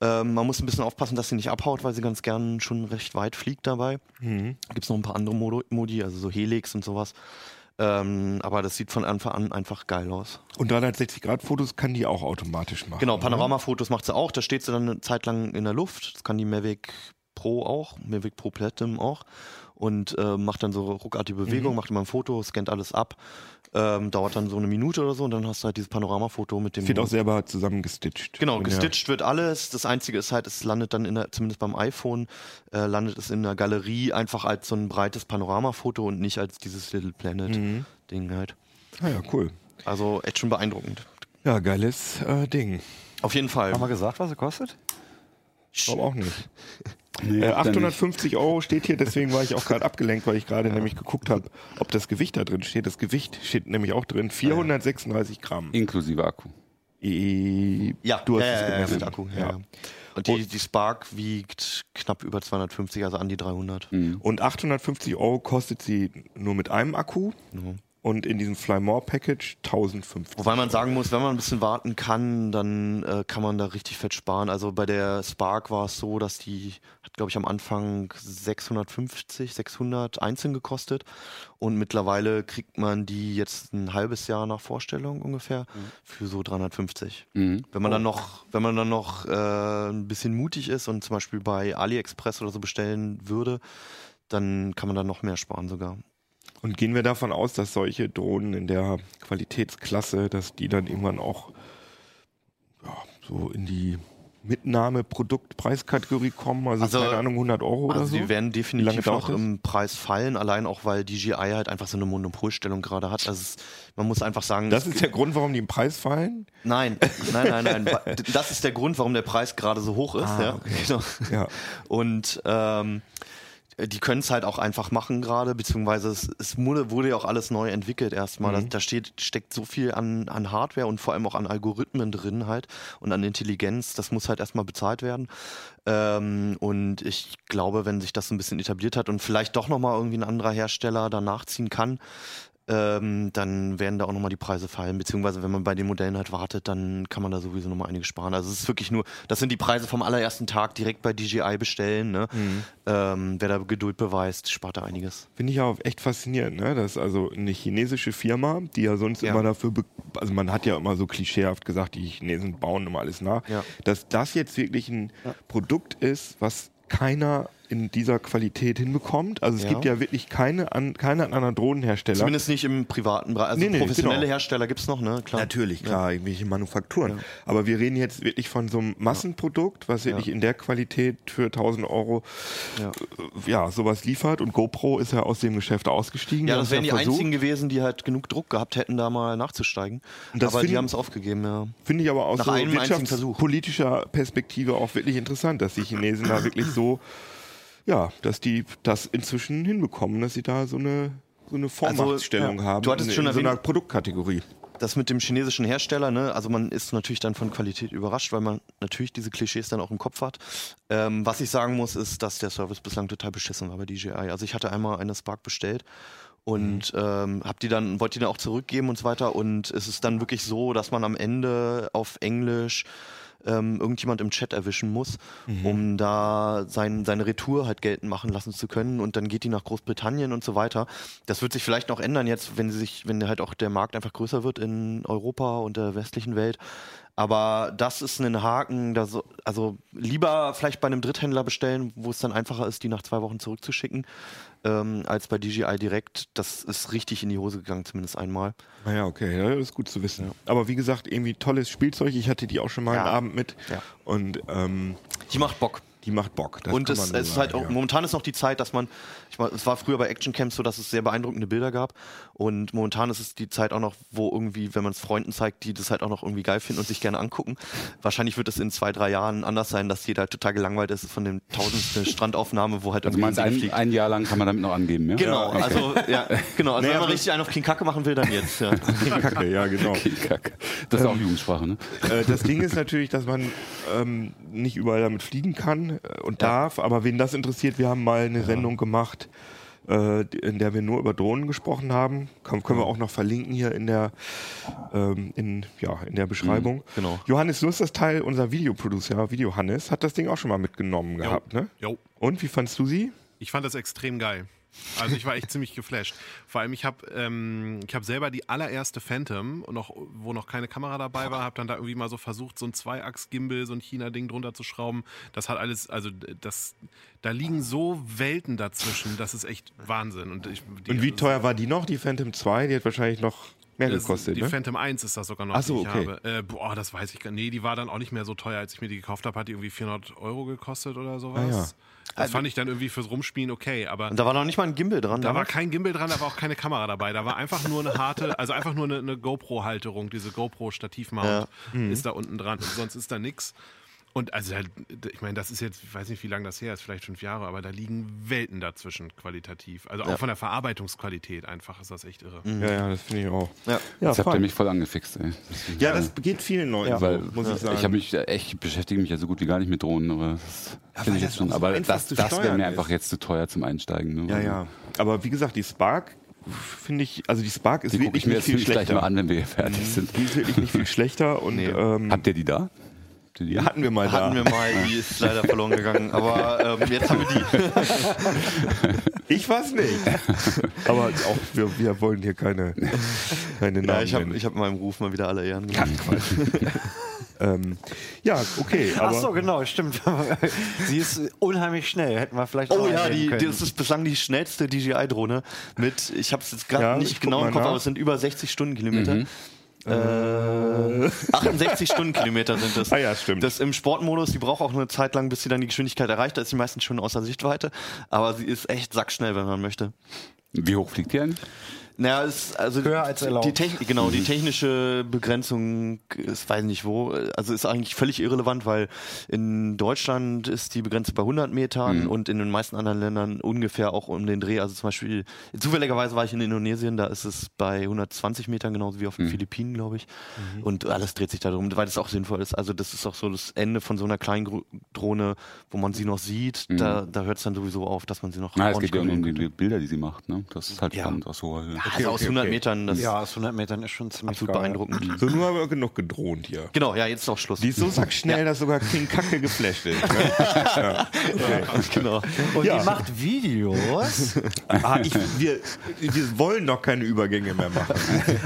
Ähm, man muss ein bisschen aufpassen, dass sie nicht abhaut, weil sie ganz gern schon recht weit fliegt dabei. Mhm. Gibt es noch ein paar andere Modo Modi, also so Helix und sowas. Ähm, aber das sieht von Anfang an einfach geil aus. Und 360-Grad-Fotos kann die auch automatisch machen. Genau? Panoramafotos macht sie auch. Da steht sie dann eine Zeit lang in der Luft. Das kann die Mavic Pro auch, Mavic Pro Platinum auch. Und äh, macht dann so ruckartige Bewegung, macht immer ein Foto, scannt alles ab. Ähm, dauert dann so eine Minute oder so und dann hast du halt dieses Panoramafoto mit dem. Es wird auch selber zusammengestitcht. Genau, gestitcht wird alles. Das Einzige ist halt, es landet dann in der, zumindest beim iPhone, äh, landet es in der Galerie einfach als so ein breites Panoramafoto und nicht als dieses Little Planet-Ding halt. Ah ja, cool. Also echt schon beeindruckend. Ja, geiles äh, Ding. Auf jeden Fall. Haben wir gesagt, was es kostet? Ich glaube auch nicht. Nee, Äh, habt ihr nicht. 850 Euro steht hier, deswegen war ich auch gerade abgelenkt, weil ich gerade nämlich geguckt habe, ob das Gewicht da drin steht. Das Gewicht steht nämlich auch drin. 436 Gramm. Inklusive Akku. I- Ja, du hast ja, es gemessen. mit Akku. Ja. Ja. Und die, die Spark wiegt knapp über 250, also an die 300. Und 850 Euro kostet sie nur mit einem Akku. Und in diesem Fly More Package 1050. Wobei man sagen muss, wenn man ein bisschen warten kann, dann äh, kann man da richtig fett sparen. Also bei der Spark war es so, dass die hat, glaube ich, am Anfang 650, 600 einzeln gekostet. Und mittlerweile kriegt man die jetzt ein halbes Jahr nach Vorstellung ungefähr für so 350. Mhm. Wenn man dann noch, wenn man dann noch äh, ein bisschen mutig ist und zum Beispiel bei AliExpress oder so bestellen würde, dann kann man dann noch mehr sparen sogar. Und gehen wir davon aus, dass solche Drohnen in der Qualitätsklasse, dass die dann irgendwann auch ja, so in die Mitnahme-Produktpreiskategorie kommen? Also, Also- keine Ahnung, 100 Euro oder Also so? die werden definitiv das? im Preis fallen, allein auch weil DJI halt einfach so eine Monopolstellung gerade hat. Also es, man muss einfach sagen, Das ist der Grund, warum die im Preis fallen? nein, nein, nein, nein. Das ist der Grund, warum der Preis gerade so hoch ist. Ah, ja, okay. genau. Ja. Und ähm, die können es halt auch einfach machen gerade, beziehungsweise es, es wurde, ja auch alles neu entwickelt erstmal. Da, da steht, steckt so viel an, an Hardware und vor allem auch an Algorithmen drin halt und an Intelligenz. Das muss halt erstmal bezahlt werden. Ähm, und ich glaube, wenn sich das ein bisschen etabliert hat und vielleicht doch nochmal irgendwie ein anderer Hersteller da nachziehen kann, ähm, dann werden da auch nochmal die Preise fallen. Beziehungsweise wenn man bei den Modellen halt wartet, dann kann man da sowieso nochmal einiges sparen. Also es ist wirklich nur, das sind die Preise vom allerersten Tag direkt bei DJI bestellen. Ne? Ähm, wer da Geduld beweist, spart da einiges. Finde ich ja auch echt faszinierend, ne? Das ist also eine chinesische Firma, die ja sonst Ja. immer dafür, also man hat ja immer so klischeehaft gesagt, die Chinesen bauen immer alles nach, Ja. dass das jetzt wirklich ein Produkt ist, was keiner in dieser Qualität hinbekommt. Also es Ja. gibt ja wirklich keine an, keinen anderen Drohnenhersteller. Zumindest nicht im privaten Bereich. Also Nee, nee, professionelle genau. Hersteller gibt's noch, ne? Klar. Natürlich, klar, irgendwelche Manufakturen. Aber wir reden jetzt wirklich von so einem Massenprodukt, was wirklich in der Qualität für 1000 Euro Ja. äh, ja, sowas liefert. Und GoPro ist ja aus dem Geschäft ausgestiegen. Ja, Die das wären die versucht. einzigen gewesen, die halt genug Druck gehabt hätten, da mal nachzusteigen. Aber die finden- haben es aufgegeben, ja. Finde ich aber aus so wirtschaftspolitischer Perspektive auch wirklich interessant, dass die Chinesen da wirklich so, ja, dass die das inzwischen hinbekommen, dass sie da so eine, so eine Vormachtstellung ja. haben Du hattest in, schon in so einer Produktkategorie. Das mit dem chinesischen Hersteller, ne, also man ist natürlich dann von Qualität überrascht, weil man natürlich diese Klischees dann auch im Kopf hat. Ähm, was ich sagen muss, ist, dass der Service bislang total beschissen war bei DJI. Also ich hatte einmal eine Spark bestellt und ähm, hab die dann, wollte die dann auch zurückgeben und so weiter. Und es ist dann wirklich so, dass man am Ende auf Englisch ähm, irgendjemand im Chat erwischen muss, um da sein, seine Retour halt geltend machen lassen zu können. Und dann geht die nach Großbritannien und so weiter. Das wird sich vielleicht noch ändern jetzt, wenn sie sich, wenn halt auch der Markt einfach größer wird in Europa und der westlichen Welt. Aber das ist ein Haken, da so, also lieber vielleicht bei einem Dritthändler bestellen, wo es dann einfacher ist, die nach zwei Wochen zurückzuschicken, ähm, als bei DJI direkt. Das ist richtig in die Hose gegangen, zumindest einmal. Naja, okay, ja, das ist gut zu wissen. Aber wie gesagt, irgendwie tolles Spielzeug. Ich hatte die auch schon mal Ja. einen Abend mit. Ja. Und ähm, Die macht Bock. Die macht Bock. Das und kann es, es ist halt auch, ja. momentan ist noch die Zeit, dass man, ich meine, es war früher bei Actioncamps so, dass es sehr beeindruckende Bilder gab. Und momentan ist es die Zeit auch noch, wo irgendwie, wenn man es Freunden zeigt, die das halt auch noch irgendwie geil finden und sich gerne angucken. Wahrscheinlich wird es in zwei, drei Jahren anders sein, dass jeder total gelangweilt ist von dem tausendste Strandaufnahme, wo halt Also meinst irgendwie ein, fliegt. ein Jahr lang kann man damit noch angeben, ja? Genau, Okay. also ja, genau. Also Naja, wenn man richtig einen auf King Kacke machen will, dann jetzt. Ja. Kacke, ja, genau. Okay, Kacke. Das ist auch Jugendsprache, ne? äh, das Ding ist natürlich, dass man ähm, nicht überall damit fliegen kann äh, und darf, aber wen das interessiert, wir haben mal eine Sendung gemacht, äh, in der wir nur über Drohnen gesprochen haben. Kann, können wir auch noch verlinken hier in der, ähm, in, ja, in der Beschreibung. genau. Johannes Lust, das Teil, unser Videoproducer, Video Hannes, hat das Ding auch schon mal mitgenommen gehabt, ne? Jo. Und wie fandst du sie? Ich fand das extrem geil. Also ich war echt ziemlich geflasht. Vor allem ich habe ähm, ich habe selber die allererste Phantom noch wo noch keine Kamera dabei war, habe dann da irgendwie mal so versucht so ein Zweiachs-Gimbal, so ein China-Ding drunter zu schrauben. Das hat alles, also das, da liegen so Welten dazwischen. Das ist echt Wahnsinn. Und, ich, die, Und wie teuer war die noch, die Phantom 2? Die hat wahrscheinlich noch mehr das- gekostet, Die ne? Phantom 1 ist das sogar noch, Ach so, die ich okay. habe. Äh, boah, das weiß ich gar nicht. Nee, die war dann auch nicht mehr so teuer, als ich mir die gekauft habe. Hat die irgendwie 400 Euro gekostet oder sowas. Ah, ja. Das fand ich dann irgendwie fürs Rumspielen okay, aber Und da war noch nicht mal ein Gimbal dran. da war damals. kein Gimbal dran, da war auch keine Kamera dabei. Da war einfach nur eine harte, also einfach nur eine, eine GoPro-Halterung, diese GoPro-Stativmount ist da unten dran. Und sonst ist da nix. Und also, halt, ich meine, das ist jetzt, ich weiß nicht, wie lange das her ist, vielleicht fünf Jahre, aber da liegen Welten dazwischen qualitativ. Also auch von der Verarbeitungsqualität einfach ist das echt irre. Ja, ja, das finde ich auch. Ja. Ja, Jetzt habt ihr mich voll angefixt, ey. Deswegen- ja, das geht vielen Leuten so, weil muss ich sagen. ich habe mich äh, echt ich beschäftige mich ja so gut wie gar nicht mit Drohnen, aber das finde ich das jetzt schon. so Aber das, das wäre mir ist. einfach jetzt zu teuer zum Einsteigen. Ne? Ja, ja. Aber wie gesagt, die Spark finde ich, also die Spark ist Die wirklich ich mir nicht jetzt viel nämlich gleich mal schlechter. an, wenn wir hier fertig sind. Die ist wirklich nicht viel schlechter und ähm, Habt ihr die da? Habt ihr die? hatten wir mal Hatten da. wir mal, die ist leider verloren gegangen. Aber ähm, jetzt haben wir die. Ich weiß nicht. Aber auch wir, wir wollen hier keine, keine Namen Ja, ich habe hab meinem Ruf mal wieder alle Ehren gemacht. ähm, ja, okay. Aber Ach so, genau, stimmt. Sie ist unheimlich schnell. Hätten wir vielleicht Oh auch ja, erwähnen die, können. das ist bislang die schnellste DJI-Drohne mit, ich habe es jetzt gerade Ja, ich nicht genau im Kopf, nach. aber es sind über 60 Stundenkilometer. Äh, 68 Stundenkilometer sind das. Ah ja, stimmt. Das im Sportmodus, die braucht auch eine Zeit lang, bis sie dann die Geschwindigkeit erreicht. Da ist sie meistens schon außer Sichtweite. Aber sie ist echt sackschnell, wenn man möchte. Wie hoch fliegt die eigentlich? Naja, es, also Höher als erlaubt. die Technik, genau, die technische Begrenzung ist weiß nicht wo, also ist eigentlich völlig irrelevant, weil in Deutschland ist die Begrenze bei 100 Metern und in den meisten anderen Ländern ungefähr auch um den Dreh. Also zum Beispiel, zufälligerweise war ich in Indonesien, da ist es bei 120 Metern genauso wie auf den Philippinen, glaube ich. Und alles dreht sich darum, weil das auch sinnvoll ist. Also das ist auch so das Ende von so einer kleinen Drohne, wo man sie noch sieht. Da, da hört es dann sowieso auf, dass man sie noch Na, es geht ja um die, Bilder, die sie macht. Ne? Das ist halt Ja. spannend aus hoher Höhe. Kann. also aus 100 Metern, das Ja, aus 100 Metern ist schon ziemlich absolut geil. beeindruckend. So, nur haben wir genug gedroht hier. Genau, ja, jetzt ist auch Schluss. Die ist so sackschnell, dass sogar King Kacke geflasht ist. Ne? genau. Und Ja. die macht Videos. Ah, ich, wir, wir wollen doch keine Übergänge mehr machen.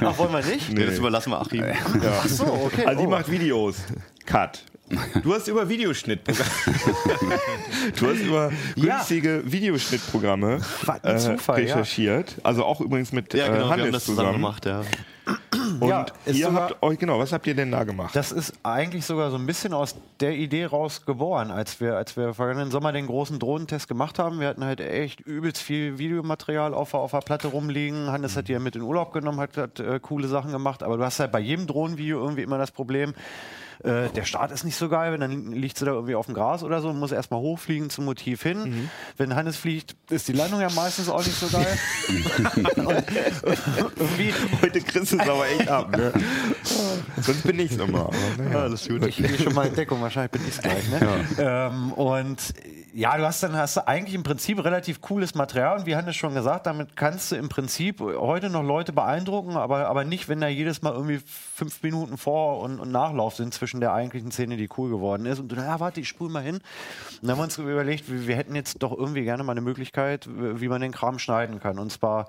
Ach, wollen wir nicht? Nee, das überlassen wir Achim. Ach so, okay. Also die oh. macht Videos. Cut. Du hast über Videoschnitt. du hast über Ja. günstige Videoschnittprogramme Was ein äh, Zufall, ja. recherchiert. Also auch übrigens mit Ja, genau, äh, wir haben Hannes das zusammen gemacht, ja. Und Ja, ihr sogar- habt euch, genau, was habt ihr denn da gemacht? Das ist eigentlich sogar so ein bisschen aus der Idee raus geboren, als wir, als wir vergangenen Sommer den großen Drohnentest gemacht haben. Wir hatten halt echt übelst viel Videomaterial auf, der- auf der Platte rumliegen. Hannes hat die ja mit in Urlaub genommen, hat, hat äh, coole Sachen gemacht. Aber du hast halt bei jedem Drohnenvideo irgendwie immer das Problem, äh, der Start ist nicht so geil, wenn dann liegt sie da irgendwie auf dem Gras oder so und muss erstmal hochfliegen zum Motiv hin. Mhm. Wenn Hannes fliegt, ist die Landung ja meistens auch nicht so geil. Heute kriegst du es aber echt ab, ne? Sonst bin ich's nochmal. Ja, alles gut. Ich gehe schon mal in Deckung, wahrscheinlich bin ich es gleich. Ne? Ähm, und ja, du hast dann hast du eigentlich im Prinzip relativ cooles Material und wie Hannes schon gesagt, damit kannst du im Prinzip heute noch Leute beeindrucken, aber, aber nicht, wenn da jedes Mal irgendwie fünf Minuten Vor- und, und Nachlauf sind zwischen der eigentlichen Szene, die cool geworden ist. Und du, na warte, ich spule mal hin. Und dann haben wir uns überlegt, wir, wir hätten jetzt doch irgendwie gerne mal eine Möglichkeit, wie man den Kram schneiden kann. Und zwar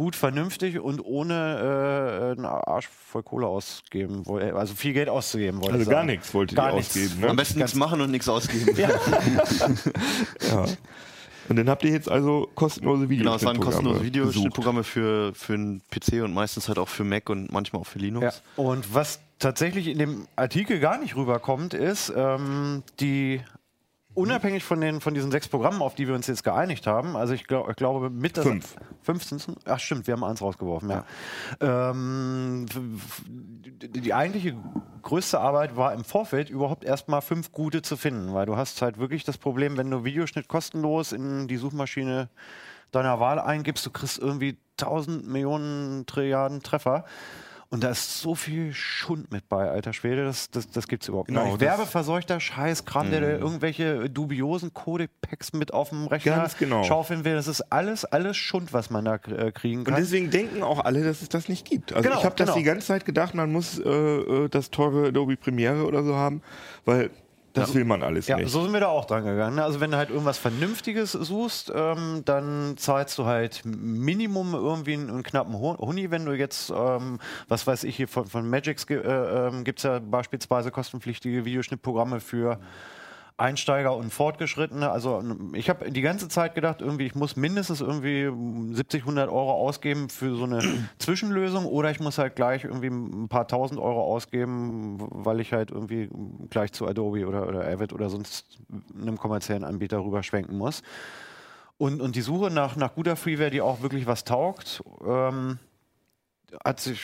gut, vernünftig und ohne äh, einen Arsch voll Kohle ausgeben, woll- also viel Geld auszugeben. wollte Also gar nichts wollte Gar ihr nichts. ausgeben, Am ne? besten nichts machen und nichts ausgeben. Ja. Und dann habt ihr jetzt also kostenlose Genau, es waren kostenlose. Videoschnittprogramme für, für einen PC und meistens halt auch für Mac und manchmal auch für Linux. Ja. Und was tatsächlich in dem Artikel gar nicht rüberkommt, ist, ähm, die unabhängig von, den, von diesen sechs Programmen, auf die wir uns jetzt geeinigt haben, also ich, glaub, ich glaube mit das Fünf. 15. Ach stimmt, wir haben eins rausgeworfen, ja. Ähm, f- f- die die eigentliche größte Arbeit war im Vorfeld überhaupt erstmal fünf gute zu finden, weil du hast halt wirklich das Problem, wenn du Videoschnitt kostenlos in die Suchmaschine deiner Wahl eingibst, du kriegst irgendwie 1000 Millionen Trilliarden Treffer. Und da ist so viel Schund mit bei, alter Schwede, das, das, das gibt's überhaupt Genau, nicht. Werbeverseuchter Scheißkram, der da irgendwelche dubiosen Codec-Packs mit auf dem Rechner genau. schaufeln will, das ist alles, alles Schund, was man da äh, kriegen Und kann. deswegen denken auch alle, dass es das nicht gibt. Also Genau, ich habe das genau. die ganze Zeit gedacht, man muss äh, äh, das teure Adobe Premiere oder so haben, weil das will man alles Ja, nicht. so sind wir da auch dran gegangen. ne? Also wenn du halt irgendwas Vernünftiges suchst, ähm, dann zahlst du halt Minimum irgendwie einen, einen knappen Hu- Huni. Wenn du jetzt, ähm, was weiß ich, hier von, von Magix äh, ähm, gibt es ja beispielsweise kostenpflichtige Videoschnittprogramme für Einsteiger und Fortgeschrittene. Also ich habe die ganze Zeit gedacht, irgendwie ich muss mindestens irgendwie 70, 100 Euro ausgeben für so eine Zwischenlösung oder ich muss halt gleich irgendwie ein paar tausend Euro ausgeben, weil ich halt irgendwie gleich zu Adobe oder, oder Avid oder sonst einem kommerziellen Anbieter rüberschwenken muss. Und, und die Suche nach, nach guter Freeware, die auch wirklich was taugt, ähm, hat sich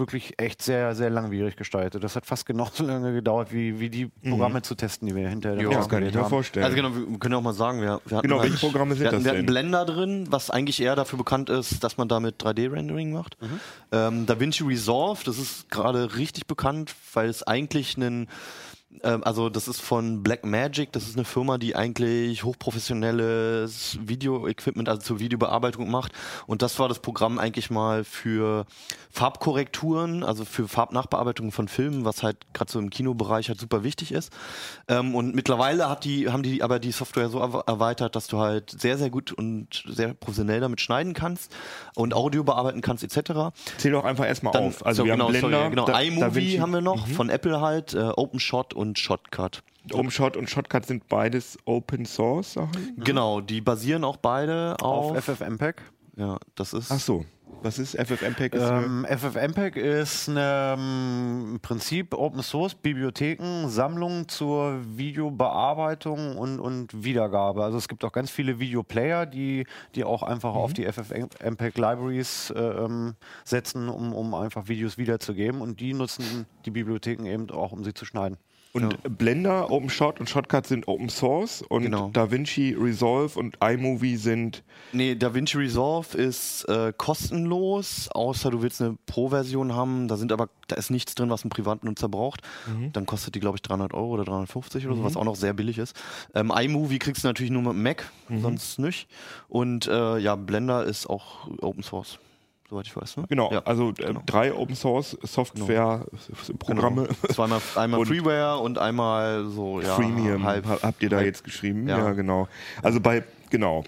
wirklich echt sehr, sehr langwierig gestaltet. Das hat fast genauso lange gedauert, wie, wie die Programme zu testen, die wir hinterher ja, das kann ich mir haben. vorstellen. Also genau, wir können auch mal sagen, wir, wir hatten Genau, halt, welche Programme sind wir hatten, das wir hatten denn? Blender drin, was eigentlich eher dafür bekannt ist, dass man damit 3D-Rendering macht. Ähm, DaVinci Resolve, das ist gerade richtig bekannt, weil es eigentlich einen ähm, also das ist von Blackmagic, das ist eine Firma, die eigentlich hochprofessionelles Video-Equipment, also zur Videobearbeitung macht. Und das war das Programm eigentlich mal für Farbkorrekturen, also für Farbnachbearbeitung von Filmen, was halt gerade so im Kinobereich halt super wichtig ist. Ähm, und mittlerweile hat die, haben die aber die Software so erwe- erweitert, dass du halt sehr, sehr gut und sehr professionell damit schneiden kannst und Audio bearbeiten kannst, etc. Zähl doch einfach erstmal auf. Also so, wir genau, haben Blender, sorry, genau. Da- iMovie DaVinci- haben wir noch, von Apple halt, äh, OpenShot und Shotcut. OpenShot und Shotcut sind beides Open Source Sachen. Genau, die basieren auch beide auf. Auf FFmpeg. ja, das ist. Ach so. Was ist FFmpeg? Ist Ähm, FFmpeg ist eine, ähm, im Prinzip Open Source Bibliotheken, Sammlung zur Videobearbeitung und, und Wiedergabe. Also es gibt auch ganz viele Videoplayer, die, die auch einfach auf die FFmpeg Libraries äh, ähm, setzen, um, um einfach Videos wiederzugeben. Und die nutzen die Bibliotheken eben auch, um sie zu schneiden. Und Blender, OpenShot und Shotcut sind Open Source und Genau. DaVinci Resolve und iMovie sind Nee, DaVinci Resolve ist äh, kostenlos, außer du willst eine Pro-Version haben. Da sind aber, da ist nichts drin, was ein Privatnutzer braucht. Dann kostet die, glaube ich, 300 Euro oder 350 oder so, was auch noch sehr billig ist. Ähm, iMovie kriegst du natürlich nur mit dem Mac, sonst nicht. Und äh, ja, Blender ist auch Open Source, soweit ich weiß. Ne? genau, Ja, also äh, drei Open Source Software Programme. Genau. Zweimal einmal Und- Freeware und einmal so ja, Freemium halb. ha- habt ihr da halb. jetzt geschrieben? Ja. Ja. genau. Also bei genau.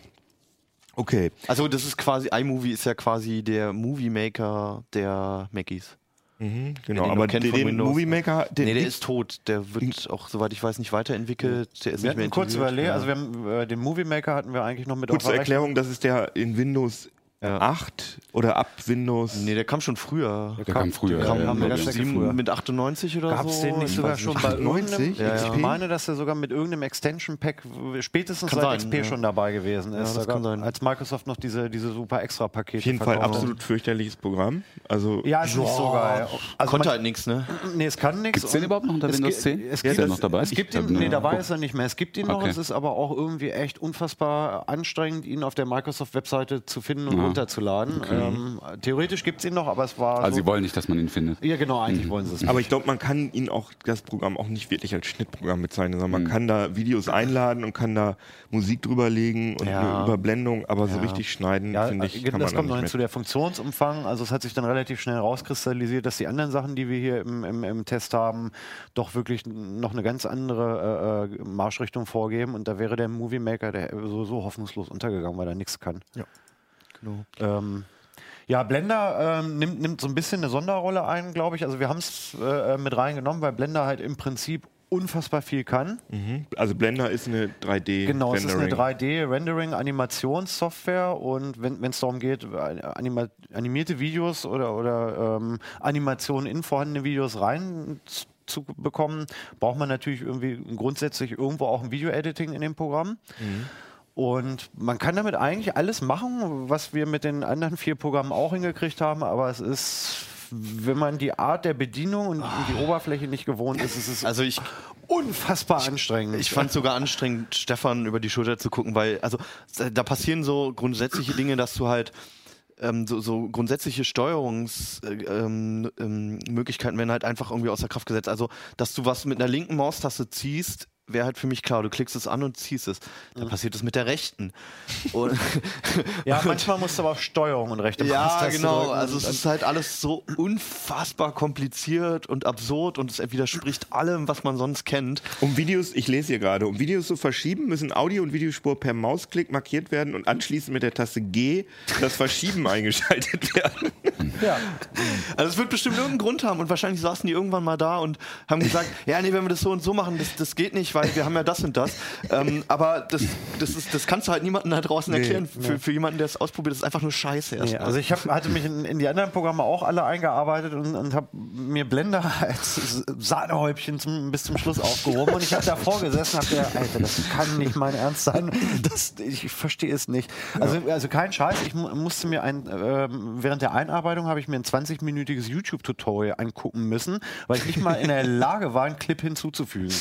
Okay. Also das ist quasi, iMovie ist ja quasi der Movie Maker der Macis. Mhm, genau, aber den, den. Movie Maker, den Nee, der ist tot. Der wird auch, soweit ich weiß, nicht weiterentwickelt. Der ist Wir nicht mehr kurz überlegt, Ja. also wir haben, äh, den Movie Maker hatten wir eigentlich noch mit kurze Erklärung, das ist der in Windows Ja. 8 oder ab Windows. Nee, der kam schon früher. Der kam früher. kam- ja, kam eine glaub ganze ich. Ecke Sieben- früher. Mit 98 oder Gab es so? den nicht Ich sogar schon nicht. bei 98? irgendeinem? Ja, ja. Ich meine, dass der sogar mit irgendeinem Extension Pack spätestens Kann seit sein, XP ja. schon dabei gewesen ist. das Da kann sein. Als Microsoft noch diese, diese super extra Pakete Auf jeden Fall verkauft hat. absolut fürchterliches Programm. Also Ja, ist nicht so geil. Also Konnte man- halt nichts, ne? Nee, es kann nichts. Gibt's den überhaupt noch unter es Windows gi- 10? Es Ist gibt, der noch dabei? Es gibt ihn, nee, dabei ist er nicht mehr. Es gibt ihn noch, es ist aber auch irgendwie echt unfassbar anstrengend, ihn auf der Microsoft-Webseite zu finden und Ja. runterzuladen. Ähm, theoretisch gibt es ihn noch, aber es war. Also so, sie wollen nicht, dass man ihn findet. ja, genau, eigentlich wollen sie es. Aber ich glaube, man kann ihn auch, das Programm auch nicht wirklich als Schnittprogramm bezeichnen, sondern man kann da Videos einladen und kann da Musik drüberlegen und Ja. eine Überblendung, aber so Ja. richtig schneiden, Ja, finde ich, äh, kann das man kommt noch nicht hinzu, der Funktionsumfang. Also es hat sich dann relativ schnell rauskristallisiert, dass die anderen Sachen, die wir hier im, im, im Test haben, doch wirklich noch eine ganz andere äh, äh, Marschrichtung vorgeben. Und da wäre der Movie Maker der so, so hoffnungslos untergegangen, weil er nichts kann. Genau. Ähm, ja, Blender ähm, nimmt, nimmt so ein bisschen eine Sonderrolle ein, glaube ich. Also wir haben es äh, mit reingenommen, weil Blender halt im Prinzip unfassbar viel kann. Mhm. Also Blender ist eine 3D Genau, es ist eine Rendering. 3D-Rendering-Animationssoftware und wenn es darum geht, anima animierte Videos oder, oder ähm, Animationen in vorhandene Videos rein zu bekommen, braucht man natürlich irgendwie grundsätzlich irgendwo auch ein Video-Editing in dem Programm. Und man kann damit eigentlich alles machen, was wir mit den anderen vier Programmen auch hingekriegt haben, aber es ist, wenn man die Art der Bedienung und die Oberfläche nicht gewohnt ist, ist es Also ich, unfassbar anstrengend. ich fand sogar anstrengend, Stefan über die Schulter zu gucken, weil also da passieren so grundsätzliche Dinge, dass du halt ähm, so, so grundsätzliche Steuerungsmöglichkeiten ähm, ähm, Möglichkeiten werden halt einfach irgendwie außer Kraft gesetzt. Also, dass du was mit einer linken Maustaste ziehst, wäre halt für mich klar. Du klickst es an und ziehst es. Dann passiert es mit der rechten. Und Ja, manchmal musst du aber auch Steuerung und rechte Ja, genau. Also es ist halt alles so unfassbar kompliziert und absurd und es widerspricht allem, was man sonst kennt. Um Videos, ich lese hier gerade, um Videos zu verschieben, müssen Audio- und Videospur per Mausklick markiert werden und anschließend mit der Taste G das Verschieben eingeschaltet werden. ja. Also es wird bestimmt irgendeinen Grund haben und wahrscheinlich saßen die irgendwann mal da und haben gesagt, ja, nee, wenn wir das so und so machen, das, das geht nicht, weil wir haben ja das und das. Ähm, aber das, das, ist, das kannst du halt niemandem da draußen erklären. für, für jemanden, der es ausprobiert, das ist einfach nur Scheiße. Nee, erstmal. also ich hab, hatte mich in, in die anderen Programme auch alle eingearbeitet und, und habe mir Blender als Sahnehäubchen zum, bis zum Schluss aufgehoben und ich habe davor gesessen und habe gedacht, Alter, das kann nicht mein Ernst sein. Das, ich verstehe es nicht. Also, also kein Scheiß, ich mu musste mir ein, ähm, während der Einarbeitung habe ich mir ein 20-minütiges YouTube-Tutorial angucken müssen, weil ich nicht mal in der Lage war, einen Clip hinzuzufügen.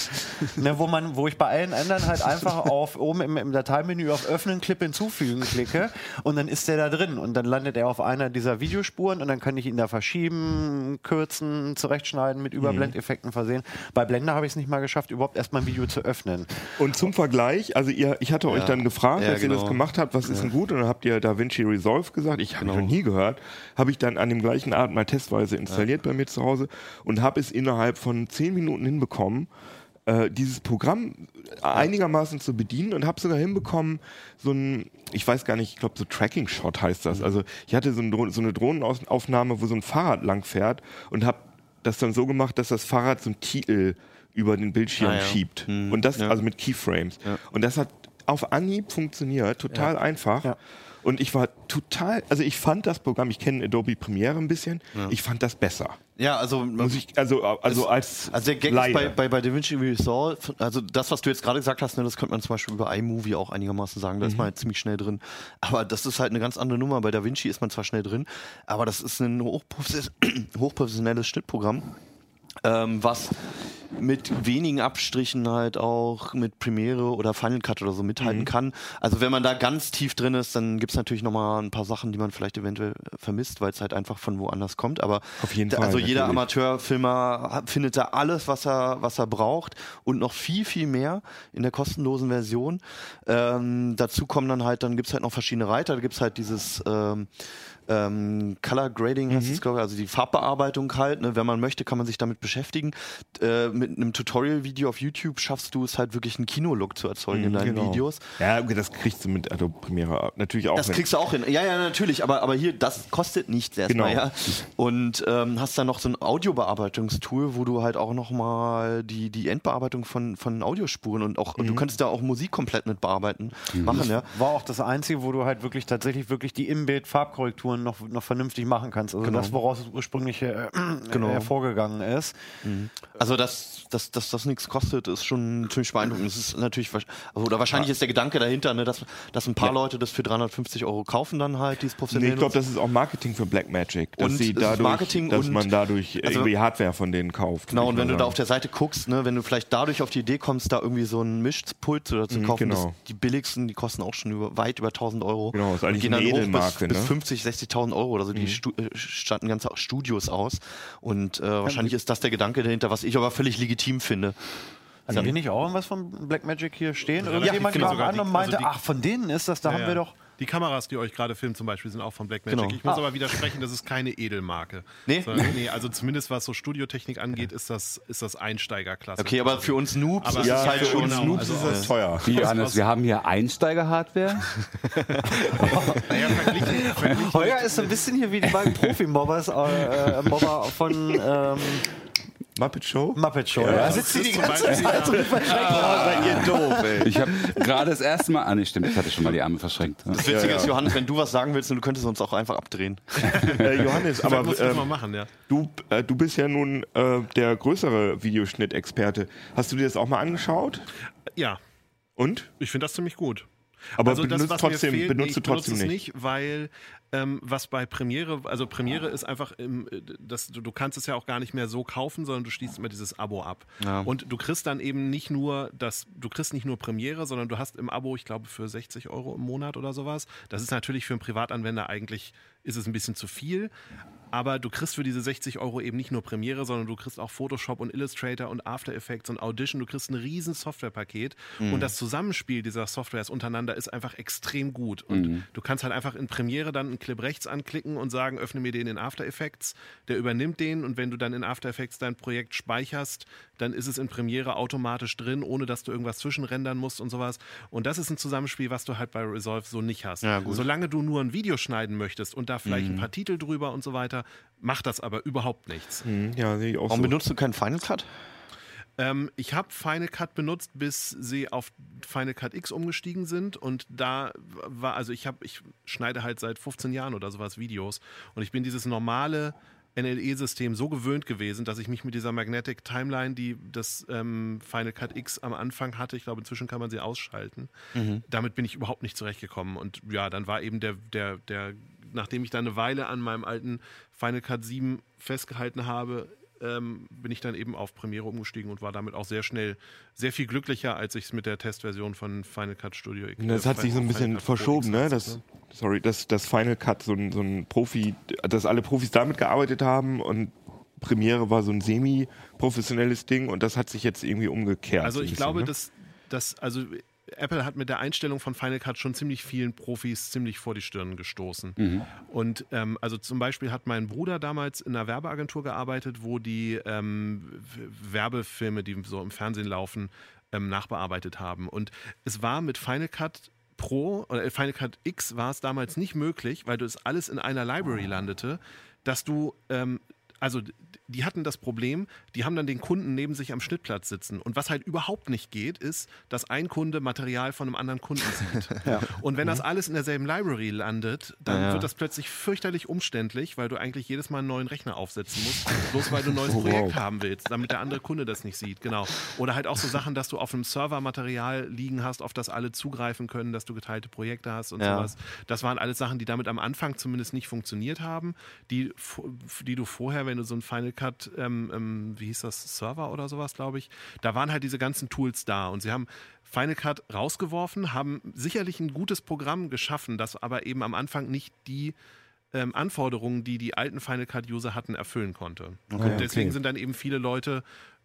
ne, wo man, wo ich bei allen anderen halt einfach auf oben im, im Dateimenü auf Öffnen, Clip hinzufügen klicke und dann ist der da drin und dann landet er auf einer dieser Videospuren und dann kann ich ihn da verschieben, kürzen, zurechtschneiden, mit Überblendeffekten versehen. Bei Blender habe ich es nicht mal geschafft, überhaupt erstmal ein Video zu öffnen. Und zum Vergleich, also ihr, ich hatte euch dann gefragt, Ja, als ihr das genau. gemacht habt, was ist denn gut? Und dann habt ihr DaVinci Resolve gesagt. Ich habe Genau. noch nie gehört. Habe ich dann an dem gleichen Art mal testweise installiert bei mir zu Hause und habe es innerhalb von zehn Minuten hinbekommen, äh, dieses Programm einigermaßen zu bedienen und habe sogar hinbekommen, so ein, ich weiß gar nicht, ich glaube so Tracking-Shot heißt das. Also ich hatte so, ein, so eine Drohnenaufnahme, wo so ein Fahrrad langfährt und habe das dann so gemacht, dass das Fahrrad so einen Titel über den Bildschirm Ah, ja. schiebt. Hm, Und das, ja. also mit Keyframes. Und das hat auf Anhieb funktioniert, total einfach. Ja. Und ich war total, also ich fand das Programm, ich kenne Adobe Premiere ein bisschen, ich fand das besser. Ja, also Muss ich, also, also als Also der Gag Laie. ist bei, bei, bei DaVinci Resolve, also das, was du jetzt gerade gesagt hast, ne, das könnte man zum Beispiel über iMovie auch einigermaßen sagen, da ist man halt ziemlich schnell drin. Aber das ist halt eine ganz andere Nummer. Bei DaVinci ist man zwar schnell drin, aber das ist ein hochprofes- hochprofessionelles Schnittprogramm, ähm, was mit wenigen Abstrichen halt auch mit Premiere oder Final Cut oder so mithalten kann. Also wenn man da ganz tief drin ist, dann gibt's natürlich nochmal ein paar Sachen, die man vielleicht eventuell vermisst, weil es halt einfach von woanders kommt. Aber Auf jeden da, Fall, also jeder. Amateurfilmer findet da alles, was er, was er braucht und noch viel, viel mehr in der kostenlosen Version. Ähm, dazu kommen dann halt, dann gibt's halt noch verschiedene Reiter. Da gibt's halt dieses ähm, ähm, Color Grading, heißt Mhm. es, glaube ich, also die Farbbearbeitung halt. Ne? Wenn man möchte, kann man sich damit beschäftigen. Äh, mit einem Tutorial-Video auf YouTube schaffst du es halt wirklich einen Kinolook zu erzeugen in deinen Genau. Videos. Ja, okay, das kriegst du mit Adobe Premiere natürlich auch. Das mit. kriegst du auch hin. Ja, ja, natürlich. Aber, aber hier, das kostet nichts erstmal. Genau. Ja. Und ähm, hast dann noch so ein Audiobearbeitungstool, wo du halt auch nochmal die, die Endbearbeitung von, von Audiospuren und auch, und Mhm. du könntest da auch Musik komplett mit bearbeiten, machen, ja. War auch das Einzige, wo du halt wirklich tatsächlich wirklich die Noch, noch vernünftig machen kannst. Also das, woraus es ursprünglich äh, Genau. hervorgegangen ist. Also, dass, dass, dass das nichts kostet, ist schon ziemlich beeindruckend. Das ist natürlich, also, oder wahrscheinlich ist der Gedanke dahinter, ne, dass, dass ein paar Leute das für 350 Euro kaufen dann halt, dieses Nee, professionell ich glaube, das ist auch Marketing für Blackmagic, dass Und sie ist dadurch, Marketing dass und- man dadurch also- irgendwie Hardware von denen kauft. Genau, und wenn du da auf der Seite guckst, ne, wenn du vielleicht dadurch auf die Idee kommst, da irgendwie so ein Mischpult oder zu Mhm, kaufen, genau. das, die billigsten, die kosten auch schon über, weit über 1000 Euro. Genau, ist Und eigentlich gehen eine dann hoch bis, ne? bis 50, 60.000 Euro oder so. Die Stu äh, statten ganze Studios aus. Und äh, wahrscheinlich ist das der Gedanke dahinter, was ich aber völlig legitim finde. Haben wir nicht auch irgendwas von Blackmagic hier stehen? Ja, Irgendjemand genau, kam an und meinte, also die- ach, von denen ist das, da Ja, haben wir doch. Die Kameras, die euch gerade filmen zum Beispiel, sind auch von Blackmagic. Genau. Ich muss Ah. aber widersprechen, das ist keine Edelmarke. Nee? Sondern, nee, also zumindest was so Studiotechnik angeht, ist das, ist das Einsteigerklasse. Okay, aber für uns Noobs Aber ist Ja, es halt für schon. uns genau, Noobs also ist das aus- teuer. Wie, Johannes, wir haben hier Einsteiger-Hardware. naja, verglichen, verglichen Holger ist so ein bisschen hier wie die beiden Profi-Mobbers äh, äh, Mobber von ähm, Muppet Show? Muppet Show. Ja, da sitzt das die ganze Zeit und verschreckt. seid ihr doof, ey. Ich habe gerade das erste Mal. Ah, nee, stimmt, ich hatte schon mal die Arme verschränkt. Das Witzige ist, Johannes, wenn du was sagen willst, du könntest uns auch einfach abdrehen. Äh, Johannes, aber ähm, machen, ja. du, äh, du bist ja nun äh, der größere Videoschnittexperte. Hast du dir das auch mal angeschaut? Ja, Und? ich finde das ziemlich gut. Aber Also benutzt mir trotzdem, fehlt, benutzt du ich benutze trotzdem es nicht. nicht, weil ähm, was bei Premiere, also Premiere ist einfach, im, äh, das, du, du kannst es ja auch gar nicht mehr so kaufen, sondern du schließt immer dieses Abo ab. Ja. Und du kriegst dann eben nicht nur das, du kriegst nicht nur Premiere, sondern du hast im Abo, ich glaube, für 60 Euro im Monat oder sowas. Das ist natürlich für einen Privatanwender eigentlich, ist es ein bisschen zu viel. Aber du kriegst für diese 60 Euro eben nicht nur Premiere, sondern du kriegst auch Photoshop und Illustrator und After Effects und Audition. Du kriegst ein riesen Softwarepaket und das Zusammenspiel dieser Softwares untereinander ist einfach extrem gut. Und du kannst halt einfach in Premiere dann einen Clip rechts anklicken und sagen, öffne mir den in After Effects. Der übernimmt den und wenn du dann in After Effects dein Projekt speicherst, dann ist es in Premiere automatisch drin, ohne dass du irgendwas zwischenrendern musst und sowas. Und das ist ein Zusammenspiel, was du halt bei Resolve so nicht hast. Ja. Solange du nur ein Video schneiden möchtest und da vielleicht Mhm. ein paar Titel drüber und so weiter, macht das aber überhaupt nichts. Hm, Ja, sehe ich auch Warum so. benutzt du keinen Final Cut? Ähm, ich habe Final Cut benutzt, bis sie auf Final Cut X umgestiegen sind und da war, also ich habe, ich schneide halt seit 15 Jahren oder sowas Videos und ich bin dieses normale NLE-System so gewöhnt gewesen, dass ich mich mit dieser Magnetic Timeline, die das ähm, Final Cut X am Anfang hatte, ich glaube inzwischen kann man sie ausschalten, damit bin ich überhaupt nicht zurechtgekommen und ja, dann war eben der, der, der, nachdem ich da eine Weile an meinem alten Final Cut 7 festgehalten habe, ähm, bin ich dann eben auf Premiere umgestiegen und war damit auch sehr schnell sehr viel glücklicher, als ich es mit der Testversion von Final Cut Studio X. Das äh, hat sich so ein bisschen verschoben, ne? Das, sorry, dass das Final Cut so ein, so ein Profi, dass alle Profis damit gearbeitet haben und Premiere war so ein semi-professionelles Ding und das hat sich jetzt irgendwie umgekehrt. Also ich bisschen, glaube, ne? dass, dass also Apple hat mit der Einstellung von Final Cut schon ziemlich vielen Profis ziemlich vor die Stirn gestoßen. Und ähm, also zum Beispiel hat mein Bruder damals in einer Werbeagentur gearbeitet, wo die ähm, Werbefilme, die so im Fernsehen laufen, ähm, nachbearbeitet haben. Und es war mit Final Cut Pro oder Final Cut X war es damals nicht möglich, weil das alles in einer Library landete, dass du ähm, also die hatten das Problem, die haben dann den Kunden neben sich am Schnittplatz sitzen. Und was halt überhaupt nicht geht, ist, dass ein Kunde Material von einem anderen Kunden sieht. Und wenn das alles in derselben Library landet, dann Ja, ja. wird das plötzlich fürchterlich umständlich, weil du eigentlich jedes Mal einen neuen Rechner aufsetzen musst, bloß weil du ein neues Oh, wow. Projekt haben willst, damit der andere Kunde das nicht sieht. Genau. Oder halt auch so Sachen, dass du auf einem Server Material liegen hast, auf das alle zugreifen können, dass du geteilte Projekte hast und Ja. sowas. Das waren alles Sachen, die damit am Anfang zumindest nicht funktioniert haben, die, die du vorher, wenn du so ein Final Cut, ähm, ähm, wie hieß das, Server oder sowas, glaube ich, da waren halt diese ganzen Tools da und sie haben Final Cut rausgeworfen, haben sicherlich ein gutes Programm geschaffen, das aber eben am Anfang nicht die ähm, Anforderungen, die die alten Final Cut-User hatten, erfüllen konnte. und deswegen okay. sind dann eben viele Leute,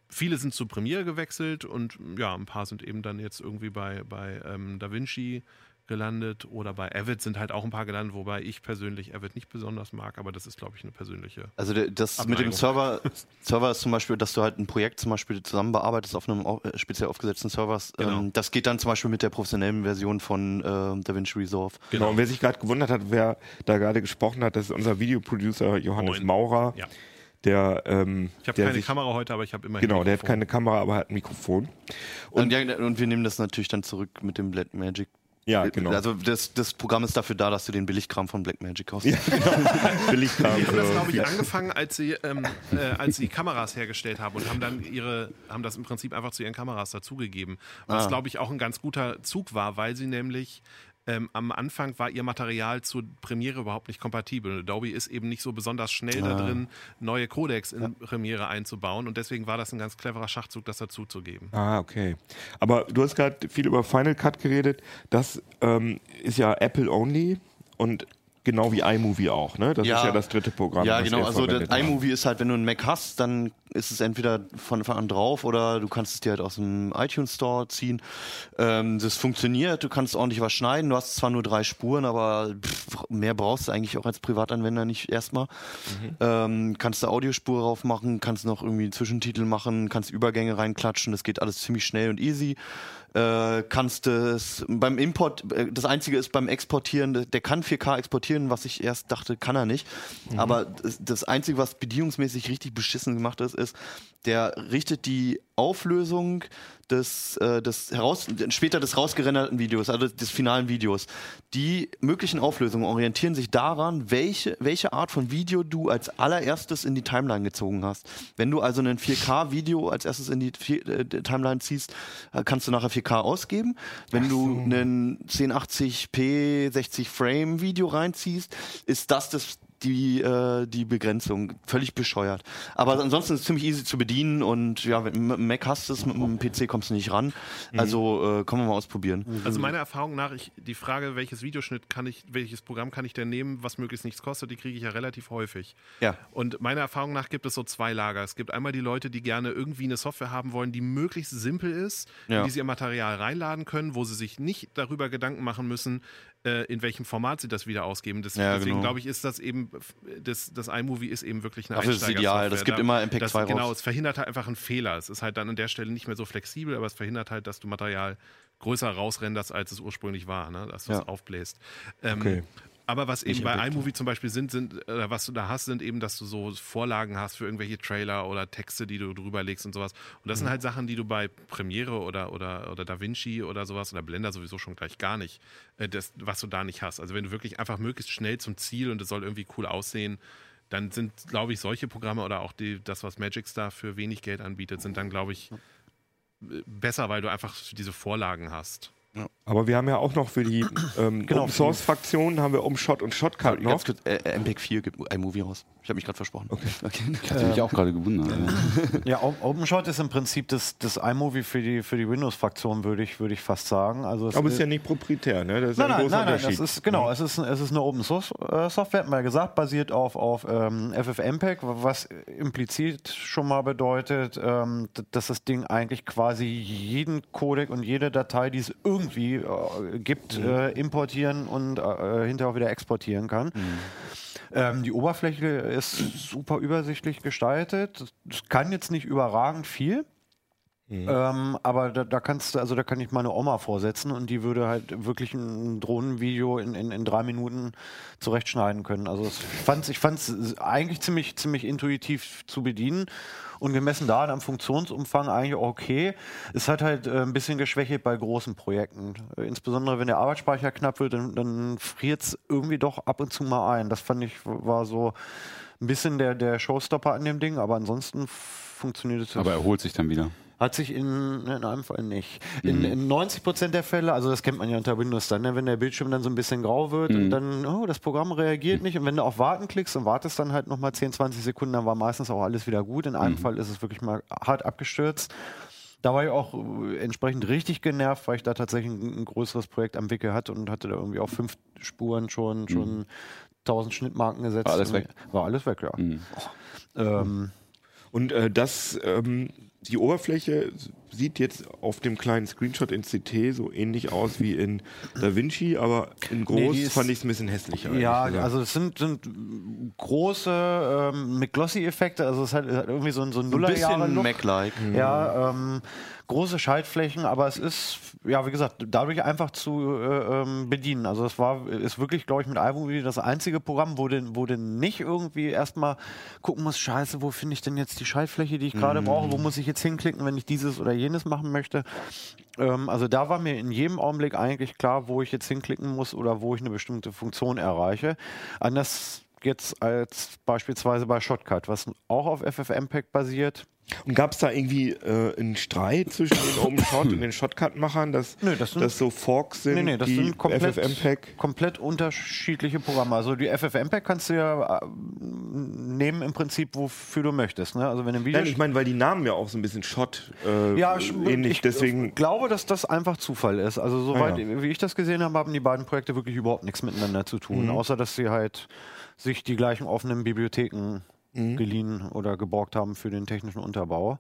viele sind zu Premiere gewechselt und ja, ein paar sind eben dann jetzt irgendwie bei, bei ähm, DaVinci gelandet oder bei Avid sind halt auch ein paar gelandet, wobei ich persönlich Avid nicht besonders mag, aber das ist, glaube ich, eine persönliche. Also das mit dem Abneigung. Server, Server ist zum Beispiel, dass du halt ein Projekt zum Beispiel zusammen bearbeitest auf einem äh, speziell aufgesetzten Server. Genau. Ähm, das geht dann zum Beispiel mit der professionellen Version von ähm, DaVinci Resolve. Genau, und wer sich gerade gewundert hat, wer da gerade gesprochen hat, das ist unser Videoproducer Johannes Moin. Maurer, Ja. der, ähm, Ich habe keine sich, Kamera heute, aber ich habe immer Genau, der hat keine Kamera, aber hat ein Mikrofon. Und, ja, und wir nehmen das natürlich dann zurück mit dem Blackmagic. Ja, genau. Also das, das Programm ist dafür da, dass du den Billigkram von Blackmagic kaufst. ja, genau. Billigkram. Die haben das, glaube ich, angefangen, als sie, ähm, äh, als sie Kameras hergestellt haben und haben dann ihre, haben das im Prinzip einfach zu ihren Kameras dazugegeben. Was, Ah. glaube ich, auch ein ganz guter Zug war, weil sie nämlich ähm, am Anfang war ihr Material zur Premiere überhaupt nicht kompatibel. Adobe ist eben nicht so besonders schnell da drin, neue Codecs in Premiere einzubauen. Und deswegen war das ein ganz cleverer Schachzug, das dazuzugeben. Ah, okay. Aber du hast gerade viel über Final Cut geredet. Das ähm, ist ja Apple only und genau wie iMovie auch, ne? Das Ja. ist ja das dritte Programm. Ja, genau. Also iMovie ist halt, wenn du einen Mac hast, dann ist es entweder von Anfang an drauf oder du kannst es dir halt aus dem iTunes Store ziehen. Ähm, das funktioniert, du kannst ordentlich was schneiden. Du hast zwar nur drei Spuren, aber pff, mehr brauchst du eigentlich auch als Privatanwender nicht erstmal. Ähm, kannst du Audiospur drauf machen, kannst noch irgendwie Zwischentitel machen, kannst Übergänge reinklatschen. Das geht alles ziemlich schnell und easy. Äh, kannst es beim Import, äh, das einzige ist beim Exportieren, der kann 4K exportieren, was ich erst dachte, kann er nicht. Aber das, das einzige, was bedienungsmäßig richtig beschissen gemacht ist, ist, der richtet die Auflösung des, äh, des heraus, später des rausgerenderten Videos, also des finalen Videos. Die möglichen Auflösungen orientieren sich daran, welche, welche Art von Video du als allererstes in die Timeline gezogen hast. Wenn du also ein 4K-Video als erstes in die äh, Timeline ziehst, äh, kannst du nachher 4K ausgeben. Wenn du ein 1080p 60 Frame Video reinziehst, ist das das die, äh, die Begrenzung. Völlig bescheuert. Aber ansonsten ist es ziemlich easy zu bedienen und ja, mit dem Mac hast du es, mit dem PC kommst du nicht ran. Also äh, können wir mal ausprobieren. Also meiner Erfahrung nach, ich, die Frage, welches Videoschnitt kann ich, welches Programm kann ich denn nehmen, was möglichst nichts kostet, die kriege ich ja relativ häufig. Ja. Und meiner Erfahrung nach gibt es so zwei Lager. Es gibt einmal die Leute, die gerne irgendwie eine Software haben wollen, die möglichst simpel ist, Ja. in die sie ihr Material reinladen können, wo sie sich nicht darüber Gedanken machen müssen, in welchem Format sie das wieder ausgeben. Das, Ja, deswegen genau. glaube ich, ist das eben, das, das iMovie ist eben wirklich eine Dafür ist es ideal. Das gibt Da- immer MPEG das, 2 Genau, raus. es verhindert halt einfach einen Fehler. Es ist halt dann an der Stelle nicht mehr so flexibel, aber es verhindert halt, dass du Material größer rausrenderst, als es ursprünglich war, ne? dass du es Ja. aufbläst. Ähm, Okay. Aber was eben bei iMovie zum Beispiel sind, sind äh, was du da hast, sind eben, dass du so Vorlagen hast für irgendwelche Trailer oder Texte, die du drüber legst und sowas. Und das sind halt Sachen, die du bei Premiere oder, oder, oder DaVinci oder sowas oder Blender sowieso schon gleich gar nicht, äh, das, was du da nicht hast. Also wenn du wirklich einfach möglichst schnell zum Ziel und es soll irgendwie cool aussehen, dann sind, glaube ich, solche Programme oder auch die, das, was Magic Star für wenig Geld anbietet, sind dann, glaube ich, äh, besser, weil du einfach diese Vorlagen hast. Aber wir haben ja auch noch für die ähm, Genau, Open Source Fraktion haben wir um Shot und Shotcut noch. Ganz kurz, äh, MPEG 4 gibt iMovie raus. Ich habe mich gerade versprochen. Okay. Ich hatte mich auch gerade gewundert. Ja, O- OpenShot ist im Prinzip das, das iMovie für die, für die Windows-Fraktion, würde ich, würde ich fast sagen. Also es Aber es ist ja nicht proprietär, ne? Das ist Nein, ja ein nein, großer nein, nein, das Unterschied. ist genau, es ist, es ist eine Open Source äh, Software, hat man ja gesagt, basiert auf, auf ähm, FFmpeg, was implizit schon mal bedeutet, ähm, dass das Ding eigentlich quasi jeden Codec und jede Datei, die es irgendwie äh, gibt, äh, importieren und äh, hinterher auch wieder exportieren kann. Ähm, die Oberfläche ist super übersichtlich gestaltet. Es kann jetzt nicht überragend viel. Ähm, aber da, da kannst du, also da kann ich meine Oma vorsetzen und die würde halt wirklich ein Drohnenvideo in, in, in drei Minuten zurechtschneiden können. Also das fand's, ich fand es eigentlich ziemlich, ziemlich intuitiv zu bedienen und gemessen daran am Funktionsumfang eigentlich okay. Es hat halt äh, ein bisschen geschwächt bei großen Projekten. Äh, insbesondere wenn der Arbeitsspeicher knapp wird, dann, dann friert es irgendwie doch ab und zu mal ein. Das fand ich war so ein bisschen der, der Showstopper an dem Ding, aber ansonsten funktioniert es. Aber er holt sich dann wieder. Hat sich in, in einem Fall nicht. In, in 90 Prozent der Fälle, also das kennt man ja unter Windows dann, ne, wenn der Bildschirm dann so ein bisschen grau wird und dann, oh, das Programm reagiert nicht und wenn du auf Warten klickst und wartest dann halt nochmal 10, 20 Sekunden, dann war meistens auch alles wieder gut. In einem Fall ist es wirklich mal hart abgestürzt. Da war ich auch äh, entsprechend richtig genervt, weil ich da tatsächlich ein, ein größeres Projekt am Wickel hatte und hatte da irgendwie auf fünf Spuren schon, schon 1000 Schnittmarken gesetzt. War alles weg? War alles weg, ja. Ähm, Und äh, das, ähm, die Oberfläche sieht jetzt auf dem kleinen Screenshot in CT so ähnlich aus wie in DaVinci, aber in groß Nee, ist- fand ich es ein bisschen hässlicher. Ja, also es sind, sind große ähm, mit Glossy-Effekte, also es hat, hat irgendwie so ein, so ein bisschen Mac-like. Ja, ähm, große Schaltflächen, aber es ist, ja, wie gesagt, dadurch einfach zu äh, ähm, bedienen. Also es war, ist wirklich, glaube ich, mit iMovie das einzige Programm, wo du, wo du nicht irgendwie erstmal gucken musst, scheiße, wo finde ich denn jetzt die Schaltfläche, die ich gerade brauche, wo muss ich jetzt hinklicken, wenn ich dieses oder jenes machen möchte. Ähm, also da war mir in jedem Augenblick eigentlich klar, wo ich jetzt hinklicken muss oder wo ich eine bestimmte Funktion erreiche. Anders jetzt als beispielsweise bei Shotcut, was auch auf FFmpeg basiert. Und gab es da irgendwie äh, einen Streit zwischen den OpenShot und den Shotcut-Machern, dass Nö, das sind- das so Forks sind, Nee, nee, das die sind komplett, FFmpeg? komplett unterschiedliche Programme. Also die FFmpeg kannst du ja äh, nehmen im Prinzip, wofür du möchtest. Ne? Also wenn Video Nein, ich meine, weil die Namen ja auch so ein bisschen Shot äh, ja, ich, ähnlich, ich deswegen glaube, dass das einfach Zufall ist. Also soweit, Ah, ja. wie ich das gesehen habe, haben die beiden Projekte wirklich überhaupt nichts miteinander zu tun, außer dass sie halt sich die gleichen offenen Bibliotheken geliehen oder geborgt haben für den technischen Unterbau.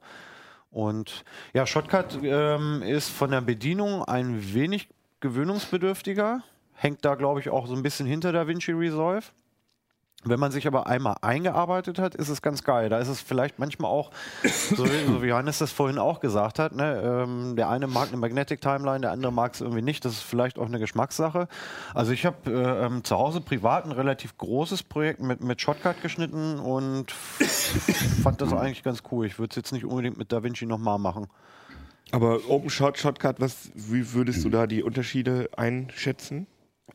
Und ja, Shotcut ähm, ist von der Bedienung ein wenig gewöhnungsbedürftiger, hängt da, glaube ich, auch so ein bisschen hinter DaVinci Resolve. Wenn man sich aber einmal eingearbeitet hat, ist es ganz geil. Da ist es vielleicht manchmal auch, so wie, so wie Johannes das vorhin auch gesagt hat, ne, ähm, der eine mag eine Magnetic Timeline, der andere mag es irgendwie nicht. Das ist vielleicht auch eine Geschmackssache. Also ich habe äh, ähm, zu Hause privat ein relativ großes Projekt mit, mit Shotcut geschnitten und fand das eigentlich ganz cool. Ich würde es jetzt nicht unbedingt mit DaVinci nochmal machen. Aber OpenShot, Shotcut, was, wie würdest du da die Unterschiede einschätzen?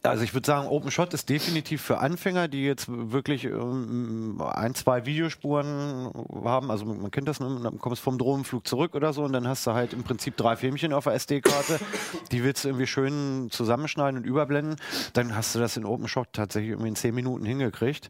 Also ich würde sagen, OpenShot ist definitiv für Anfänger, die jetzt wirklich ähm, ein, zwei Videospuren haben. Also man kennt das, ne? dann kommst vom Drohnenflug zurück oder so und dann hast du halt im Prinzip drei Filmchen auf der SD-Karte. Die willst du irgendwie schön zusammenschneiden und überblenden. Dann hast du das in OpenShot tatsächlich irgendwie in zehn Minuten hingekriegt.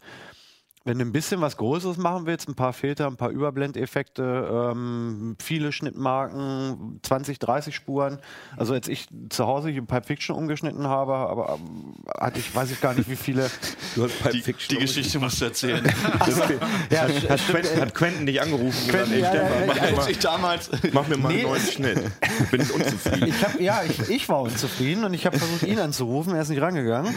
Wenn du ein bisschen was Größeres machen willst, ein paar Filter, ein paar Überblendeffekte, ähm, viele Schnittmarken, 20, 30 Spuren. Also als ich zu Hause hier Pipe Fiction umgeschnitten habe, aber ähm, hatte ich, weiß ich gar nicht, wie viele. Du hast Pipe Die, Fiction die Geschichte musst du erzählen. Ja, Hat Quentin, hat Quentin dich angerufen und gesagt, ey ja, ja, Stefan, ja, mach, ja, mir Als ich damals. mal, mach mir mal Nee. einen neuen Schnitt. Bin ich unzufrieden. Ich hab, ja, ich, ich war unzufrieden und ich habe versucht, ihn anzurufen. Er ist nicht rangegangen.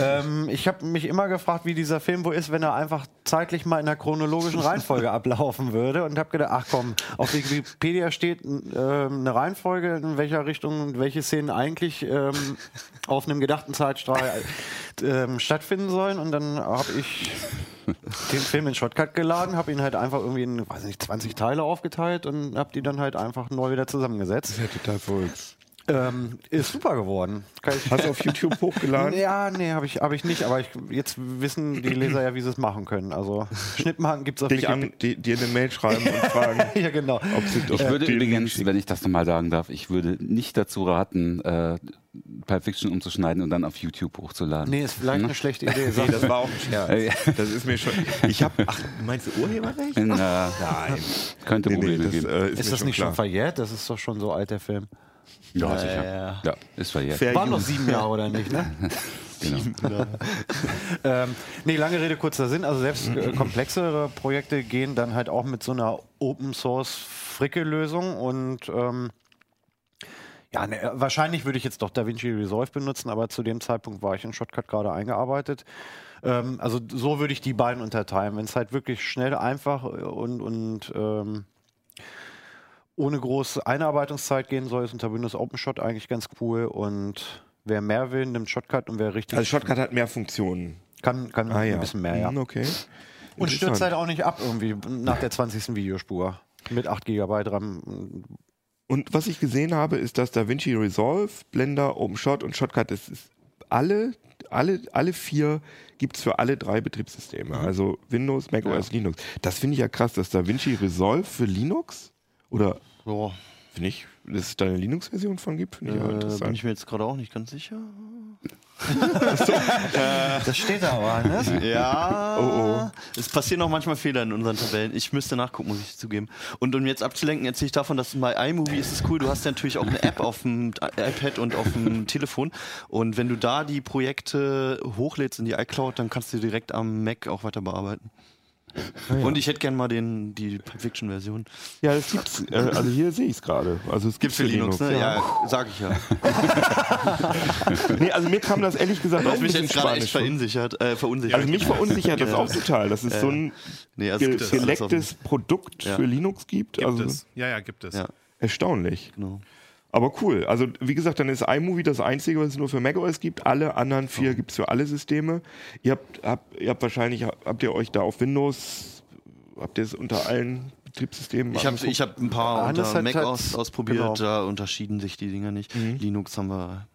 Ähm, ich habe mich immer gefragt, wie dieser Film wohl ist, wenn er einfach zeitlich mal in der chronologischen Reihenfolge ablaufen würde und habe gedacht, ach komm, auf Wikipedia steht ähm, eine Reihenfolge, in welcher Richtung welche Szenen eigentlich ähm, auf einem gedachten Zeitstrahl ähm, stattfinden sollen und dann habe ich den Film in Shotcut geladen, habe ihn halt einfach irgendwie in, weiß nicht, 20 Teile aufgeteilt und habe die dann halt einfach neu wieder zusammengesetzt. ja total verrückt. Ähm, ist super geworden. Kann ich, Hast du auf YouTube hochgeladen? ja, nee, habe ich, hab ich nicht, aber ich, jetzt wissen die Leser ja, wie sie es machen können. Also Schnittmarken gibt es auf Dich an, die, dir eine Mail schreiben und fragen, Ja, genau. ob sie Ich ob würde die übrigens, schicken. wenn ich das nochmal sagen darf, ich würde nicht dazu raten, äh, Pulp Fiction umzuschneiden und dann auf YouTube hochzuladen. Nee, ist vielleicht eine schlechte Idee. Nee, das war auch ein Scherz. Das ist mir schon. Ich habe. Ach, meinst du Urheberrecht? In, äh, Nein. könnte Nee, nee, Probleme das geben. äh, ist, ist das schon nicht klar. schon verjährt? Das ist doch schon so alt, der Film. Ja, sicher. ja. Ist verjährt. Fair Waren noch sieben Jahre oder nicht, ne? Genau. ähm, nee, lange Rede, kurzer Sinn. Also selbst äh, komplexere Projekte gehen dann halt auch mit so einer Open Source Fricke-Lösung und ähm, ja, ne, wahrscheinlich würde ich jetzt doch DaVinci Resolve benutzen, aber zu dem Zeitpunkt war ich in Shotcut gerade eingearbeitet. Ähm, also so würde ich die beiden unterteilen. Wenn es halt wirklich schnell, einfach und, und ähm, ohne große Einarbeitungszeit gehen soll, ist unter Windows OpenShot eigentlich ganz cool. Und wer mehr will, nimmt Shotcut und wer richtig Also Shotcut hat mehr Funktionen. kann, kann Ah ja. ein bisschen mehr, ja. Hm, Okay. Und stürzt halt auch nicht ab irgendwie nach der 20. Videospur. Mit 8 GB RAM. Und was ich gesehen habe, ist, dass DaVinci Resolve, Blender, OpenShot und Shotcut, das ist alle, alle, alle vier gibt es für alle drei Betriebssysteme. Also Windows, Mac OS, Linux. Das finde ich ja krass, dass DaVinci Resolve für Linux oder Ja, finde ich, dass es da eine Linux-Version von gibt, finde ich äh, bin interessant. ich mir jetzt gerade auch nicht ganz sicher. Das steht da aber, ne? Ja. Oh, Es passieren auch manchmal Fehler in unseren Tabellen. Ich müsste nachgucken, muss ich zugeben. Und um jetzt abzulenken, erzähle ich davon, dass bei iMovie ist es cool. Du hast ja natürlich auch eine App auf dem iPad und auf dem Telefon. Und wenn du da die Projekte hochlädst in die iCloud, dann kannst du direkt am Mac auch weiter bearbeiten. Und ich hätte gern mal den, die Pulp Fiction Version. Ja, das gibt's. Äh, also hier sehe ich es gerade. Also es Gibt's für Linux, ne? Ja, sag ich ja. Nee, also mir kam das ehrlich gesagt auch ein mich bisschen spanisch. verunsichert, äh, verunsichert. Also mich verunsichert das auch total, dass es so ein nee, also ge gelecktes Produkt Ja. für Linux gibt. Gibt also es. Ja, ja, gibt es. Ja. erstaunlich. Genau. Aber cool. Also wie gesagt, dann ist iMovie das einzige, was es nur für macOS gibt. Alle anderen vier Oh. gibt es für alle Systeme. Ihr habt, habt, ihr habt wahrscheinlich, habt ihr euch da auf Windows, habt ihr es unter allen Betriebssystemen Ich habe ich hab ein paar Hannes unter Mac aus, ausprobiert, genau. da unterschieden sich die Dinger nicht. Linux haben wir.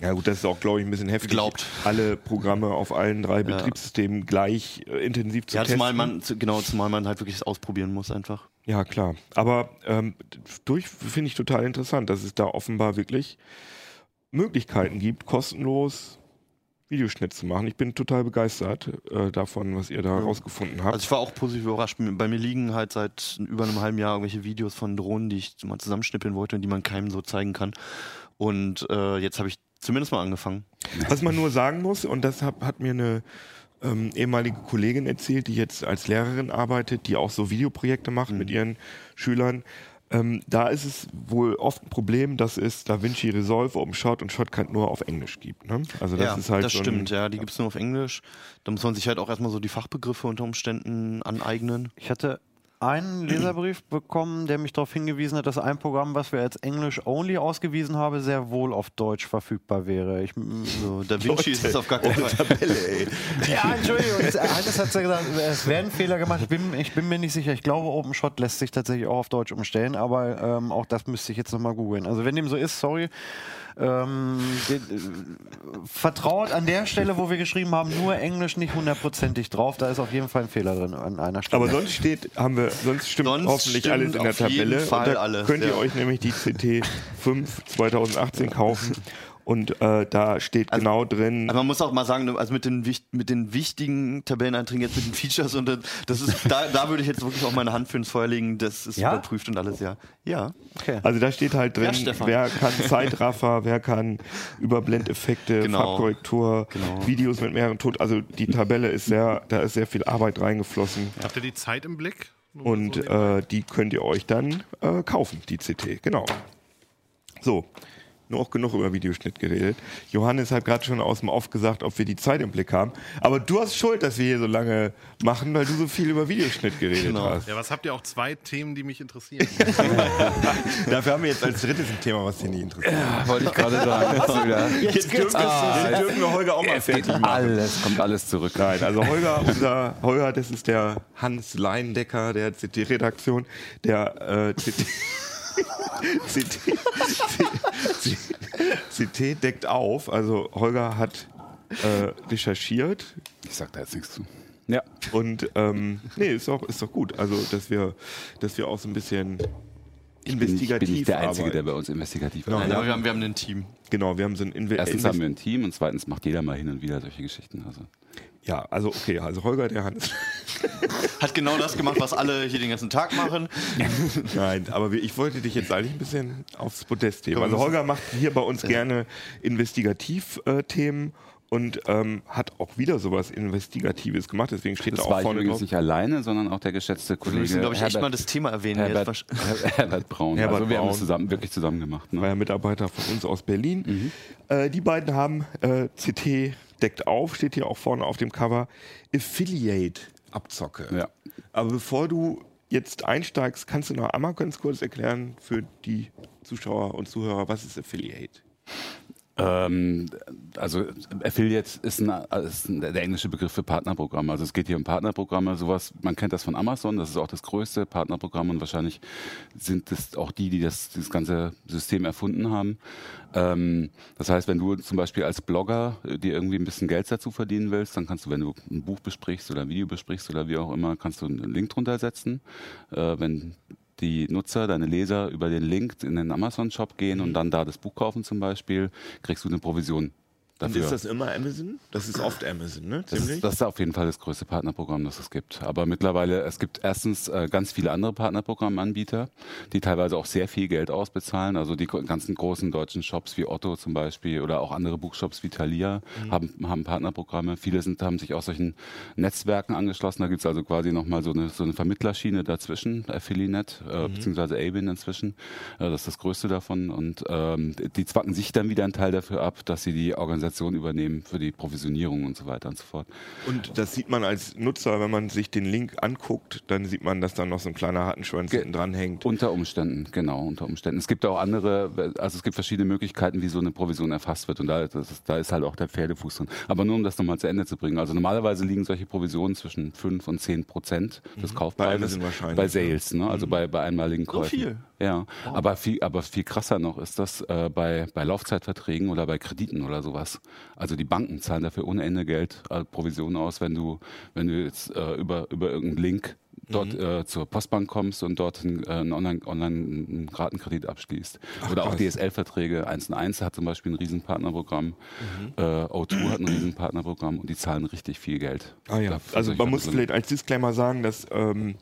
Ja gut, das ist auch, glaube ich, ein bisschen heftig, Glaubt. alle Programme auf allen drei Betriebssystemen gleich äh, intensiv zu Ja, testen. zumal man, genau, zumal man halt wirklich ausprobieren muss einfach. Ja, klar. Aber ähm, durch finde ich total interessant, dass es da offenbar wirklich Möglichkeiten gibt, kostenlos Videoschnitt zu machen. Ich bin total begeistert äh, davon, was ihr da rausgefunden habt. Also ich war auch positiv überrascht. Bei mir liegen halt seit über einem halben Jahr irgendwelche Videos von Drohnen, die ich mal zusammenschnippeln wollte und die man keinem so zeigen kann. Und äh, jetzt habe ich zumindest mal angefangen. Was man nur sagen muss, und das hat, hat mir eine ähm, ehemalige Kollegin erzählt, die jetzt als Lehrerin arbeitet, die auch so Videoprojekte macht mit ihren Schülern. Ähm, da ist es wohl oft ein Problem, dass es DaVinci Resolve, OpenShot und Shotcut nur auf Englisch gibt. Ne? Also das ja, ist halt das so ein, stimmt, ja. Die gibt es nur auf Englisch. Da muss man sich halt auch erstmal so die Fachbegriffe unter Umständen aneignen. Ich hatte einen Leserbrief bekommen, der mich darauf hingewiesen hat, dass ein Programm, was wir als Englisch only ausgewiesen haben, sehr wohl auf Deutsch verfügbar wäre. Ich, So, Da Vinci ist es auf gar keinen Fall. ja, Entschuldigung, es- eines hat ja gesagt, es werden Fehler gemacht. Ich bin, ich bin mir nicht sicher. Ich glaube, OpenShot lässt sich tatsächlich auch auf Deutsch umstellen, aber ähm, auch das müsste ich jetzt nochmal googeln. Also wenn dem so ist, sorry. Ähm, den, äh, vertraut an der Stelle, wo wir geschrieben haben, nur Englisch nicht hundertprozentig drauf. Da ist auf jeden Fall ein Fehler drin an einer Stelle. Aber sonst steht, haben wir, sonst stimmt Sonst hoffentlich stimmt alles in der auf jeden Tabelle. Fall und da alles, könnt ihr ja. euch nämlich die CT 5 2018 kaufen. Und äh, da steht genau drin, Aber man muss auch mal sagen, also mit den, mit den wichtigen Tabelleneinträgen, jetzt mit den Features und das- ist, da, da würde ich jetzt wirklich auch meine Hand für ins Feuer legen, das ist Ja? überprüft und alles, ja. Ja. okay. also da steht halt drin, Ja, wer kann Zeitraffer, wer kann Überblendeffekte, Genau. Farbkorrektur, Genau. Videos mit mehreren Ton. Also die Tabelle ist sehr, da ist sehr viel Arbeit reingeflossen. Habt ihr die Zeit im Blick? Nur Und äh, die könnt ihr euch dann äh, kaufen, die CT. Genau. So, nur auch genug über Videoschnitt geredet. Johannes hat gerade schon aus dem Off gesagt, ob wir die Zeit im Blick haben. Aber du hast Schuld, dass wir hier so lange machen, weil du so viel über Videoschnitt geredet Genau. hast. ja, was habt ihr auch zwei Themen, die mich interessieren? Dafür haben wir jetzt als drittes ein Thema, was dich nicht interessiert. Wollte ich gerade sagen. Jetzt. Jetzt dürfen, wir, jetzt dürfen wir Holger auch mal fertig machen. alles, kommt alles zurück. Nein, also Holger, unser Holger, das ist der Hans Leindecker der CT-Redaktion, der äh, CT, CT, CT deckt auf. Also Holger hat äh, recherchiert Ich sag da jetzt nichts zu. Ja. und ähm, nee, ist doch, ist doch gut. Also dass wir, dass wir auch so ein bisschen Ich bin, nicht, investigativ bin nicht der Einzige, arbeiten. der bei uns investigativ Genau, Nein, arbeitet. aber wir haben, wir haben ein Team. Genau, wir haben so ein Inve Erstens haben wir ein Team und zweitens macht jeder mal hin und wieder solche Geschichten. Also Ja, also okay, also Holger, der Hans. Hat genau das gemacht, was alle hier den ganzen Tag machen. Nein, aber wir- ich wollte dich jetzt eigentlich ein bisschen aufs Podest heben. Also Holger macht hier bei uns gerne Investigativ-Themen und ähm, hat auch wieder sowas Investigatives gemacht. Deswegen steht das da war auch ich vorne übrigens drauf. nicht alleine, sondern auch der geschätzte Wir Kollege müssen, glaube ich, echt Herbert, mal das Thema erwähnen. Herbert, Jetzt. Her- Herbert Braun. Herbert also wir haben Braun. es zusammen, wirklich zusammen gemacht. war Ne? ja Mitarbeiter von uns aus Berlin. Mhm. Äh, die beiden haben äh, CT deckt auf, steht hier auch vorne auf dem Cover, Affiliate-Abzocke. Ja. Aber bevor du jetzt einsteigst, kannst du noch einmal ganz kurz erklären für die Zuschauer und Zuhörer, was ist Affiliate? Ähm, also Affiliate ist, ein, ist der englische Begriff für Partnerprogramme. Also es geht hier um Partnerprogramme, sowas, man kennt das von Amazon, das ist auch das größte Partnerprogramm und wahrscheinlich sind es auch die, die das, das ganze System erfunden haben. Ähm, das heißt, wenn du zum Beispiel als Blogger äh, dir irgendwie ein bisschen Geld dazu verdienen willst, dann kannst du, wenn du ein Buch besprichst oder ein Video besprichst oder wie auch immer, kannst du einen Link drunter setzen. Äh, wenn die Nutzer, deine Leser über den Link in den Amazon-Shop gehen und dann da das Buch kaufen zum Beispiel, kriegst du eine Provision Und dafür. ist das immer Amazon? Das ist oft Amazon, ne? Das ist, das ist auf jeden Fall das größte Partnerprogramm, das es gibt. Aber mittlerweile, es gibt erstens äh, ganz viele andere Partnerprogrammanbieter, die teilweise auch sehr viel Geld ausbezahlen. Also die ganzen großen deutschen Shops wie Otto zum Beispiel oder auch andere Buchshops wie Thalia haben, haben Partnerprogramme. Viele sind, haben sich auch solchen Netzwerken angeschlossen. Da gibt es also quasi nochmal so eine, so eine Vermittlerschiene dazwischen, Affiliate, äh, beziehungsweise Abin inzwischen. Äh, das ist das größte davon. Und ähm, die zwacken sich dann wieder einen Teil dafür ab, dass sie die Organisation übernehmen für die Provisionierung und so weiter und so fort. Und das sieht man als Nutzer, wenn man sich den Link anguckt, dann sieht man, dass da noch so ein kleiner Hartenschwanz Ge- hinten dran hängt. Unter Umständen, genau, unter Umständen. Es gibt auch andere, also es gibt verschiedene Möglichkeiten, wie so eine Provision erfasst wird. Und da, das ist, da ist halt auch der Pferdefuß drin. Aber nur um das nochmal zu Ende zu bringen. Also normalerweise liegen solche Provisionen zwischen 5 und 10 Prozent des Kaufpreises. Amazon wahrscheinlich, Bei ne? Sales, ne? also bei, bei einmaligen Käufen. viel? Ja, aber viel, aber viel krasser noch ist das äh, bei, bei Laufzeitverträgen oder bei Krediten oder sowas. Also die Banken zahlen dafür ohne Ende Geld äh, Provisionen aus, wenn du, wenn du jetzt äh, über, über irgendeinen Link dort äh, zur Postbank kommst und dort einen, äh, einen Online, Online abschließt. oder auch. DSL-Verträge. 1&1 hat zum Beispiel ein Riesenpartnerprogramm. Äh, O2 hat ein Riesenpartnerprogramm und die zahlen richtig viel Geld. Ah ja, also man muss vielleicht als Disclaimer sagen, dass ähm,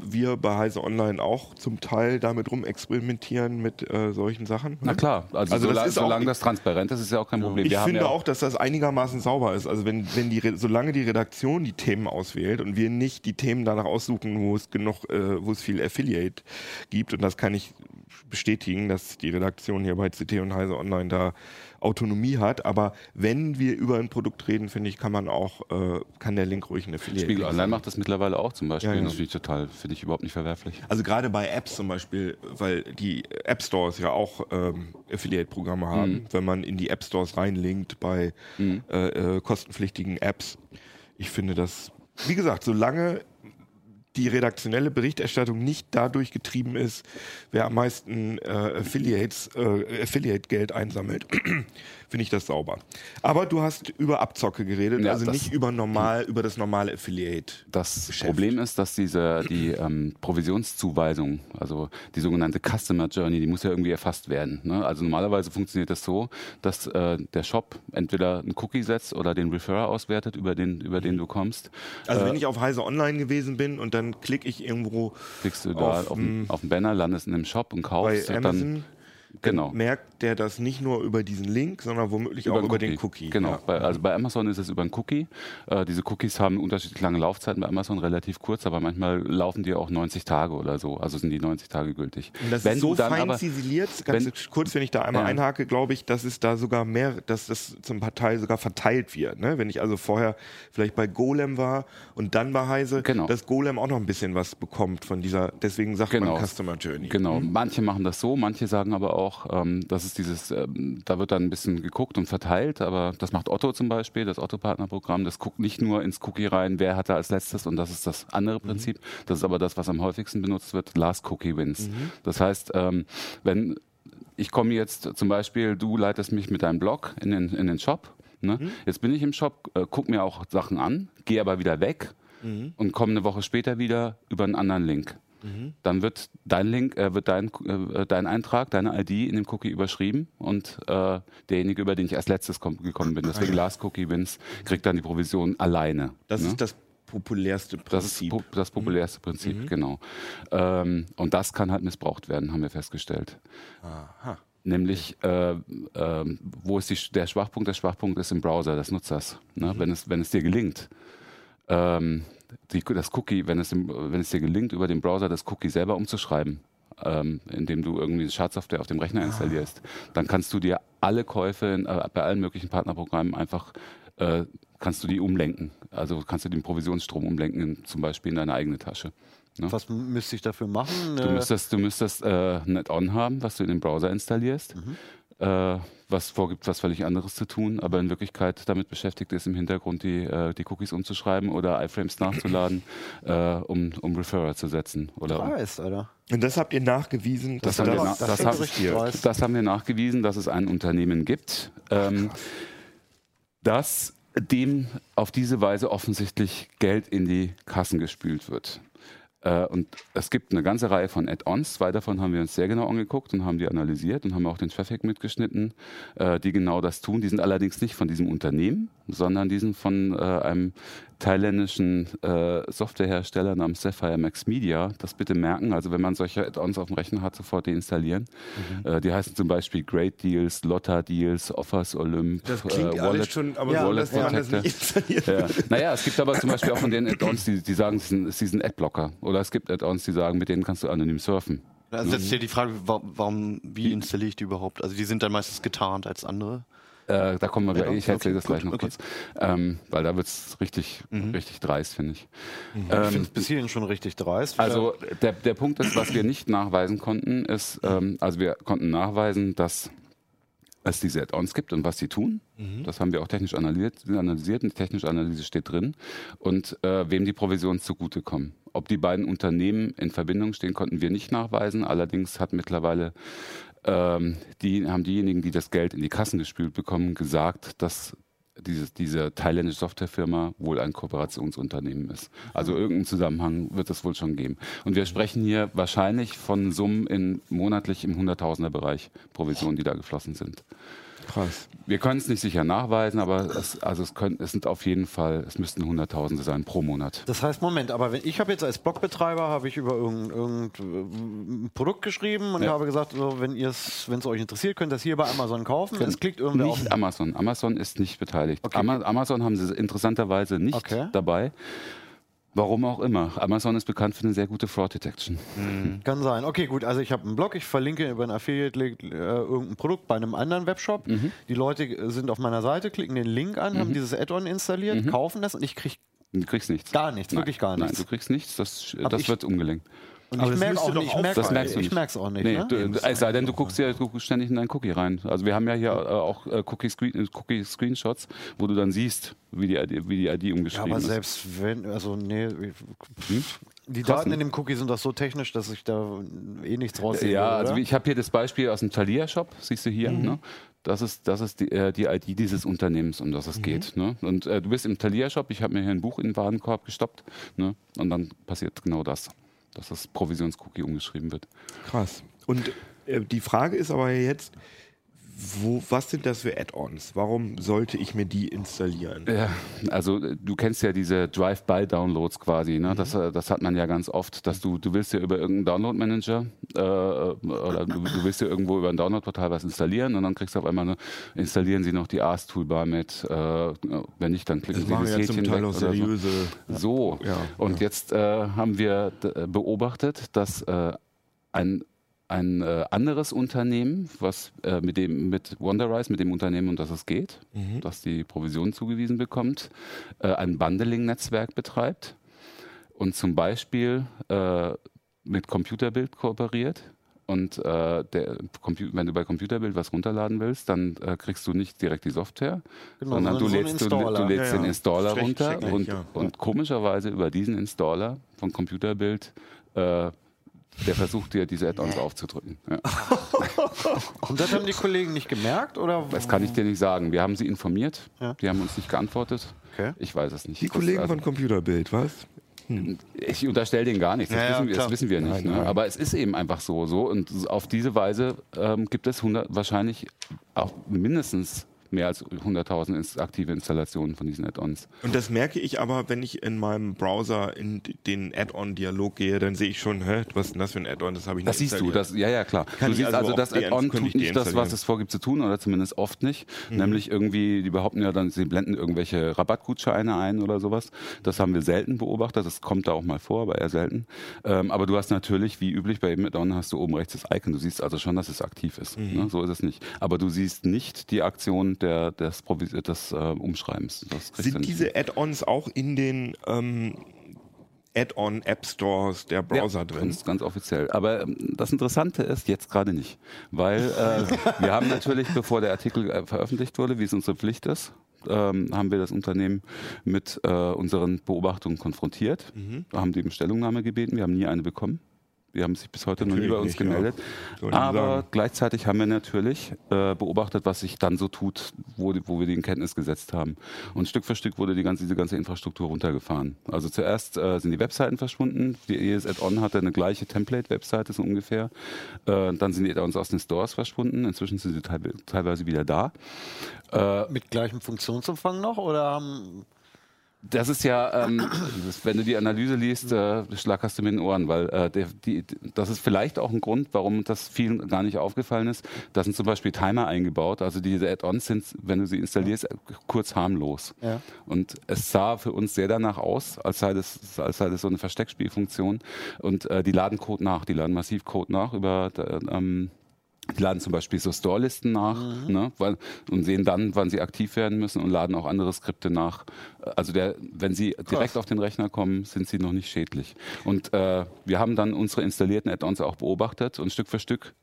wir bei Heise Online auch zum Teil damit rumexperimentieren mit äh, solchen Sachen. Na ne? klar, also, Also das sola- ist auch- solange das transparent ist, ist ja auch kein Problem. Ich Wir finde ja auch, dass das einigermaßen sauber ist. Also wenn, wenn die, solange die Redaktion die Themen auswählt und wir nicht die Themen danach aussuchen, wo es genug, äh, wo es viel Affiliate gibt, und das kann ich bestätigen, dass die Redaktion hier bei CT und Heise Online da Autonomie hat. Aber wenn wir über ein Produkt reden, finde ich, kann man auch, äh, kann der Link ruhig ein Affiliate Spiegel. Online macht das mittlerweile auch zum Beispiel. Ja, ja. Das finde ich total, finde ich überhaupt nicht verwerflich. Also gerade bei Apps zum Beispiel, weil die App Stores ja auch ähm, Affiliate-Programme haben, Mhm. wenn man in die App Stores reinlinkt bei äh, äh, kostenpflichtigen Apps. Ich finde das, wie gesagt, solange die redaktionelle Berichterstattung nicht dadurch getrieben ist, wer am meisten äh, Affiliates, äh, Affiliate-Geld einsammelt, finde ich das sauber. Aber du hast über Abzocke geredet, Ja, also das- nicht über normal, über das normale Affiliate. Das Geschäft. Problem ist, dass diese die ähm, Provisionszuweisung, also die sogenannte Customer Journey, die muss ja irgendwie erfasst werden. Ne? Also normalerweise funktioniert das so, dass äh, der Shop entweder einen Cookie setzt oder den Referrer auswertet, über den über den du kommst. Also Äh, wenn ich auf Heise Online gewesen bin und dann klicke ich irgendwo klickst du da auf, auf, einen, auf einen Banner, landest in einem Shop und kaufst und dann genau. merkt der das nicht nur über diesen Link, sondern womöglich auch einen über den Cookie. Genau. Ja. Bei, also bei Amazon ist es über einen Cookie. Äh, diese Cookies haben unterschiedlich lange Laufzeiten. Bei Amazon relativ kurz, aber manchmal laufen die auch 90 Tage oder so. Also sind die 90 Tage gültig. Und das Wenn ist so fein aber- ziseliert, ganz wenn- kurz, wenn ich da einmal Ja. einhake, glaube ich, dass es da sogar mehr, dass das zum Partei sogar verteilt wird. Ne? Wenn ich also vorher vielleicht bei Golem war und dann bei Heise, Genau. dass Golem auch noch ein bisschen was bekommt von dieser, deswegen sagt Genau. man Customer Journey. Genau, manche machen das so, manche sagen aber auch, ähm, das ist dieses, ähm, da wird dann ein bisschen geguckt und verteilt, aber das macht Otto zum Beispiel, das Otto-Partnerprogramm, das guckt nicht nur ins Cookie rein, wer hat da als letztes und das ist das andere Prinzip, das ist aber das, was am häufigsten benutzt wird, Last Cookie Wins. Das heißt, ähm, wenn ich komme jetzt zum Beispiel, du leitest mich mit deinem Blog in den, in den Shop, ne? jetzt bin ich im Shop, äh, guck mir auch Sachen an, gehe aber wieder weg und komme eine Woche später wieder über einen anderen Link dann wird dein Link, äh, wird dein, äh, dein Eintrag, deine ID in dem Cookie überschrieben und äh, derjenige, über den ich als letztes kom- gekommen bin, deswegen Last Cookie Wins, kriegt dann die Provision alleine. Das ne? ist das populärste Das ist Prinzip. po das populärste Prinzip, genau. Ähm, und das kann halt missbraucht werden, haben wir festgestellt. Aha. Nämlich, äh, ähm, wo ist die, der Schwachpunkt? Der Schwachpunkt ist im Browser des Nutzers. Ne? Wenn, es, wenn es dir gelingt, ähm, die, das Cookie, wenn es, dem, wenn es dir gelingt, über den Browser das Cookie selber umzuschreiben, ähm, indem du irgendwie Schadsoftware auf dem Rechner installierst, dann kannst du dir alle Käufe in, äh, bei allen möglichen Partnerprogrammen einfach äh, kannst du die umlenken. Also kannst du den Provisionsstrom umlenken, zum Beispiel in deine eigene Tasche. Ne? Was müsste ich dafür machen? Du Äh, müsstest, du müsstest äh, ein Add-on haben, was du in den Browser installierst, äh, was vorgibt, was völlig anderes zu tun, aber in Wirklichkeit damit beschäftigt ist, im Hintergrund die, äh, die Cookies umzuschreiben oder iFrames nachzuladen, äh, um, um Referrer zu setzen. Oder um, Dreist, Alter. Und das habt ihr nachgewiesen, das, dass haben wir, das, na, das das, haben, das haben wir nachgewiesen, dass es ein Unternehmen gibt, ähm, dass dem auf diese Weise offensichtlich Geld in die Kassen gespült wird. Äh, Und es gibt eine ganze Reihe von Add-ons. Zwei davon haben wir uns sehr genau angeguckt und haben die analysiert und haben auch den Traffic mitgeschnitten, äh, die genau das tun. Die sind allerdings nicht von diesem Unternehmen, sondern die sind von äh, einem thailändischen äh, Softwarehersteller namens Sapphire Max Media. Das bitte merken. Also wenn man solche Add-ons auf dem Rechner hat, sofort deinstallieren. Äh, die heißen zum Beispiel Great Deals, Lotta Deals, Offers Olymp, das klingt äh, alles Wallet, schon, aber Ja, man das nicht installiert. ja. Naja, es gibt aber zum Beispiel auch von den Add-ons, die, die sagen, sie sind, sie sind Adblocker. Oder es gibt Add-ons, die sagen, mit denen kannst du anonym surfen. Da setzt ja die Frage, wa- warum, wie installiere ich die überhaupt? Also die sind dann meistens getarnt als andere. Äh, da kommen wir gleich, ich erzähle das gut, gleich noch okay. kurz. Ähm, weil da wird es richtig, richtig dreist, finde ich. Ich Ähm, finde es bis hierhin schon richtig dreist. Also der, der Punkt ist, was wir nicht nachweisen konnten, ist, ähm, also wir konnten nachweisen, dass es diese Add-ons gibt und was sie tun. Das haben wir auch technisch analysiert, analysiert und die technische Analyse steht drin. Und äh, wem die Provisionen zugutekommen. Ob die beiden Unternehmen in Verbindung stehen, konnten wir nicht nachweisen. Allerdings hat mittlerweile ähm, die, haben diejenigen, die das Geld in die Kassen gespült bekommen, gesagt, dass diese, diese thailändische Softwarefirma wohl ein Kooperationsunternehmen ist. Also irgendeinen Zusammenhang wird es wohl schon geben. Und wir sprechen hier wahrscheinlich von Summen in monatlich im Hunderttausender-Bereich Provisionen, die da geflossen sind. Krass. Wir können es nicht sicher nachweisen, aber es, also es, können, es sind auf jeden Fall, es müssten Hunderttausende sein pro Monat. Das heißt, Moment, aber wenn ich habe jetzt als Blogbetreiber habe ich über irgendein, irgendein Produkt geschrieben und Ja. habe gesagt, so, wenn es, euch interessiert, könnt ihr es hier bei Amazon kaufen. Es klickt irgendwer auf. Nicht Amazon. Amazon ist nicht beteiligt. Ama Amazon haben sie interessanterweise nicht Okay. dabei. Warum auch immer. Amazon ist bekannt für eine sehr gute Fraud Detection. Kann sein. Okay, gut. Also ich habe einen Blog, ich verlinke über einen Affiliate-Link äh, irgendein Produkt bei einem anderen Webshop. Mhm. Die Leute äh, sind auf meiner Seite, klicken den Link an, haben dieses Add-on installiert, kaufen das und ich kriege Du kriegst nichts. Gar nichts, Nein. wirklich gar nichts. Nein, du kriegst nichts. Das, das wird umgelenkt. Und Aber ich merke auch nicht, ich merke Das merkst du ich nicht. merk's auch nicht. Nee, ne? du, es sei denn, du guckst ja du guckst ständig in deinen Cookie rein. Also wir haben ja hier äh, auch äh, Cookie, Screen, Cookie wo du dann siehst, wie die ID, wie die ID Ja, umgeschrieben aber ist. selbst wenn, also nee, die Krass, Daten ne? in dem Cookie sind doch so technisch, dass ich da eh nichts raussehe. Ja, oder? also ich habe hier das Beispiel aus dem Thalia-Shop, siehst du hier. Mhm. Ne? Das ist, das ist die, äh, die ID dieses Unternehmens, um das es Mhm. geht. Ne? Und äh, du bist im Thalia-Shop, ich habe mir hier ein Buch in den Warenkorb gestoppt ne? und dann passiert genau das, dass das Provisionscookie umgeschrieben wird. Krass. Und äh, die Frage ist aber jetzt, wo, was sind das für Add-ons? Warum sollte ich mir die installieren? Ja, also äh, du kennst ja diese Drive-by-Downloads quasi, ne? Mhm. Das, äh, das hat man ja ganz oft, dass du, du willst ja über irgendeinen Download-Manager äh, oder du, du willst ja irgendwo über ein Download-Portal was installieren und dann kriegst du auf einmal eine, installieren sie noch die ARS-Toolbar mit, äh, wenn nicht, dann klicken Das sie das ja zum Häkchen Teil weg auch oder so. seriöse. So, Ja, und jetzt äh, haben wir äh, beobachtet, dass äh, ein, ein äh, anderes Unternehmen, was äh, mit dem mit Wonderize, mit dem Unternehmen, um das es geht, das die Provision zugewiesen bekommt, äh, ein Bundling-Netzwerk betreibt und zum Beispiel äh, mit Computerbild kooperiert. Und äh, der, wenn du bei Computerbild was runterladen willst, dann äh, kriegst du nicht direkt die Software, Genau, sondern du so lädst, einen du, Installer. du lädst Ja, den Installer runter und, ja. und komischerweise über diesen Installer von Computerbild, der versucht dir diese Add-ons aufzudrücken. Ja. Und das haben die Kollegen nicht gemerkt? Oder? Das kann ich dir nicht sagen. Wir haben sie informiert, Ja. die haben uns nicht geantwortet. Okay. Ich weiß es nicht. Die Das- Kollegen also- von Computerbild, was? Ich unterstelle denen gar nichts, das, Ja, wissen, wir, das wissen wir nicht. Nein, ne? nein. Aber es ist eben einfach so. so und auf diese Weise ähm, gibt es 100, wahrscheinlich auch mindestens mehr als 100.000 ins- aktive Installationen von diesen Add-ons. Und das merke ich aber, wenn ich in meinem Browser in den Add-on-Dialog gehe, dann sehe ich schon, hä, was ist denn das für ein Add-on? Das habe ich Das nicht siehst du, das, ja, ja, klar. Kann du siehst also also, das Add-on tut nicht das, was es vorgibt zu tun, oder zumindest oft nicht. Nämlich irgendwie, die behaupten ja dann, sie blenden irgendwelche Rabattgutscheine ein oder sowas. Das haben wir selten beobachtet, das kommt da auch mal vor, aber eher selten. Ähm, aber du hast natürlich, wie üblich bei jedem Add-on, hast du oben rechts das Icon. Du siehst also schon, dass es aktiv ist. Ne? So ist es nicht. Aber du siehst nicht die Aktion der, des, des äh, Umschreibens. Das Sind diese Add-ons auch in den ähm, Add-on App Stores der Browser ja, drin? Ganz, ganz offiziell. Aber ähm, das Interessante ist jetzt gerade nicht, weil äh, wir haben natürlich, bevor der Artikel äh, veröffentlicht wurde, wie es unsere Pflicht ist, ähm, haben wir das Unternehmen mit äh, unseren Beobachtungen konfrontiert, Mhm. haben die um Stellungnahme gebeten, wir haben nie eine bekommen. Die haben sich bis heute noch nie Natürlich bei uns nicht, ja. gemeldet. Ihnen Aber sagen. gleichzeitig haben wir natürlich äh, beobachtet, was sich dann so tut, wo, die- wo wir die in Kenntnis gesetzt haben. Und Stück für Stück wurde die ganze, diese ganze Infrastruktur runtergefahren. Also zuerst äh, sind die Webseiten verschwunden. Die jedes Add-on hatte eine gleiche Template-Webseite so ungefähr. Äh, dann sind die Add-ons aus den Stores verschwunden. Inzwischen sind sie teil teilweise wieder da. Äh, Mit gleichem Funktionsumfang noch oder haben das ist ja, ähm, wenn du die Analyse liest, äh, schlackerst du mir in den Ohren, weil äh, der, die, das ist vielleicht auch ein Grund, warum das vielen gar nicht aufgefallen ist. Da sind zum Beispiel Timer eingebaut. Also diese Add-ons sind, wenn du sie installierst, kurz harmlos. Ja. Und es sah für uns sehr danach aus, als sei das, als sei das so eine Versteckspielfunktion. Und äh, die laden Code nach, die laden massiv Code nach über äh, ähm, die laden zum Beispiel so Store-Listen nach ne, weil, und sehen dann, wann sie aktiv werden müssen und laden auch andere Skripte nach. Also der, wenn sie direkt auf den Rechner kommen, sind sie noch nicht schädlich. Und äh, wir haben dann unsere installierten Add-ons auch beobachtet und Stück für Stück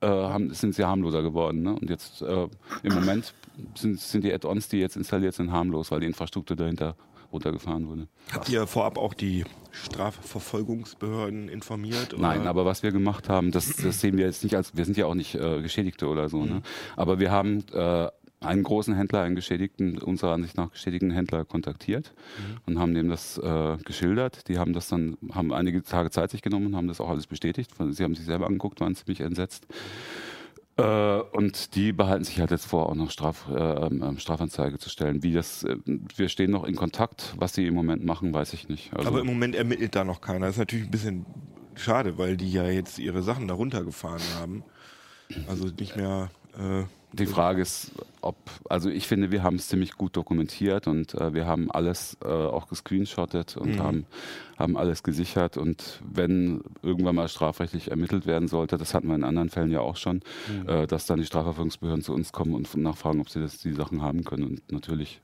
äh, haben, sind sie harmloser geworden. Ne? Und jetzt äh, im Moment sind, sind die Add-ons, die jetzt installiert sind, harmlos, weil die Infrastruktur dahinter runtergefahren wurde. Habt ihr vorab auch die Strafverfolgungsbehörden informiert? oder? Nein, aber was wir gemacht haben, das, das sehen wir jetzt nicht als, wir sind ja auch nicht äh, Geschädigte oder so, ne? aber wir haben äh, einen großen Händler, einen geschädigten, unserer Ansicht nach geschädigten Händler kontaktiert und haben dem das äh, geschildert. Die haben das dann, haben einige Tage Zeit sich genommen und haben das auch alles bestätigt. Sie haben sich selber angeguckt, waren ziemlich entsetzt. Äh, und die behalten sich halt jetzt vor, auch noch Straf, äh, ähm, Strafanzeige zu stellen. Wie das, äh, wir stehen noch in Kontakt. Was sie im Moment machen, weiß ich nicht. Also, Aber im Moment ermittelt da noch keiner. Das ist natürlich ein bisschen schade, weil die ja jetzt ihre Sachen da runtergefahren haben. Also nicht mehr. Die Frage ist, ob, also ich finde, wir haben es ziemlich gut dokumentiert und äh, wir haben alles äh, auch gescreenshottet und haben, haben alles gesichert. Und wenn irgendwann mal strafrechtlich ermittelt werden sollte, das hatten wir in anderen Fällen ja auch schon, äh, dass dann die Strafverfolgungsbehörden zu uns kommen und nachfragen, ob sie das, die Sachen haben können. Und natürlich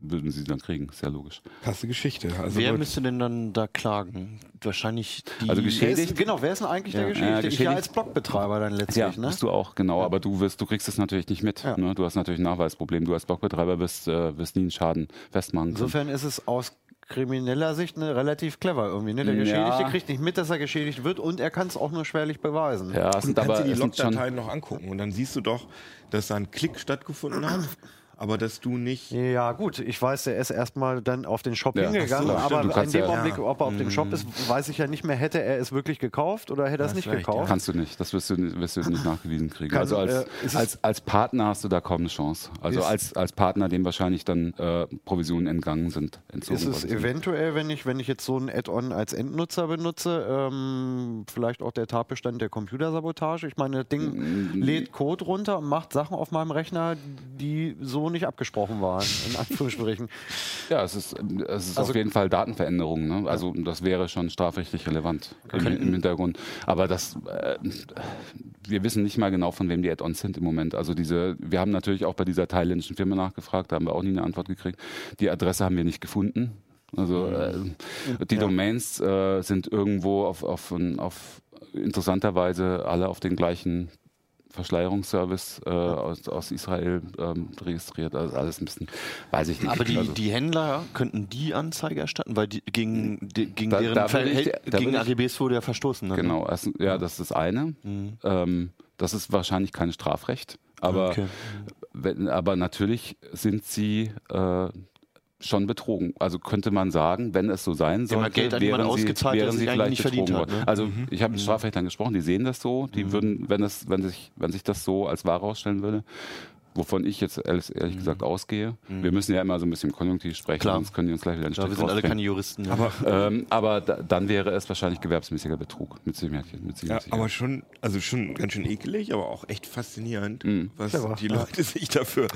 würden sie dann kriegen, ist ja logisch. krasse Geschichte. Also Wer müsste denn dann da klagen? Wahrscheinlich die. Also wer geschädigt- ist, genau, wer ist denn eigentlich der Ja, Geschädigte? ja, Ich ja geschädigt- als Blogbetreiber dann letztlich, Ja, ne? bist du auch, genau. Aber du wirst, du kriegst es natürlich nicht mit. Ja. Ne? Du hast natürlich ein Nachweisproblem. Du als Blogbetreiber wirst, äh, wirst nie einen Schaden festmachen können. Insofern ist es aus krimineller Sicht ne, relativ clever irgendwie. Ne? Der Ja. Geschädigte kriegt nicht mit, dass er geschädigt wird und er kann es auch nur schwerlich beweisen. Ja, es Du sind kannst aber dir die Logdateien noch angucken und dann siehst du doch, dass da ein Klick stattgefunden hat, aber dass du nicht. Ja, gut, ich weiß, er ist erstmal dann auf den Shop Ja, hingegangen, so, aber stimmt, du in kannst dem ja- Augenblick, ja. ob er auf dem Shop ist, weiß ich ja nicht mehr, hätte er es wirklich gekauft oder hätte er es nicht gekauft. Kannst du nicht, das wirst du, wirst du nicht nachgewiesen kriegen. Kann- also als, äh, als, als Partner hast du da kaum eine Chance. Also als, als Partner, dem wahrscheinlich dann äh, Provisionen entgangen sind, entzogen Ist es eventuell, wenn ich, wenn ich jetzt so ein Add-on als Endnutzer benutze, ähm, vielleicht auch der Tatbestand der Computersabotage? Ich meine, das Mm, Ding lädt Code runter und macht Sachen auf meinem Rechner, die so nicht abgesprochen waren, in Anführungsstrichen. Ja, es ist, es ist Also- auf jeden Fall Datenveränderung. Ne? Also das wäre schon strafrechtlich relevant im, im Hintergrund. Aber das, äh, wir wissen nicht mal genau, von wem die Add-ons sind im Moment. Also diese, wir haben natürlich auch bei dieser thailändischen Firma nachgefragt, da haben wir auch nie eine Antwort gekriegt. Die Adresse haben wir nicht gefunden. Also äh, die Domains äh, sind irgendwo auf, auf, auf interessanterweise alle auf den gleichen Verschleierungsservice äh, aus, aus Israel ähm, registriert. Also alles ein bisschen, weiß ich nicht. Aber die, also, die Händler könnten die Anzeige erstatten, weil die gegen, die, gegen Da- deren da würde ich- Verhält- da gegen AGBs wurde ja verstoßen. Dann, ne? Genau, erst, ja, das ist das eine. Ähm, das ist wahrscheinlich kein Strafrecht, aber, Okay. wenn, aber natürlich sind sie äh, schon betrogen. Also könnte man sagen, wenn es so sein sollte, ja Geld an wären sie, ausgezahlt, wären sie vielleicht nicht betrogen verdient hat, worden. ne? Also ich habe mit Strafrechtlern gesprochen, die sehen das so, die würden, wenn es, wenn sich, wenn sich das so als wahr rausstellen würde, wovon ich jetzt ehrlich, ehrlich gesagt ausgehe. Wir müssen ja immer so ein bisschen Konjunktiv sprechen, Klar. sonst können die uns gleich wieder einen Ja, wir sind alle keine Juristen. Ja. Aber, Ähm, aber da, dann wäre es wahrscheinlich gewerbsmäßiger Betrug, mit Sicherheit. Mit ja, aber schon, also schon ganz schön ekelig, aber auch echt faszinierend, Mhm. was Clever, die ja. Leute sich dafür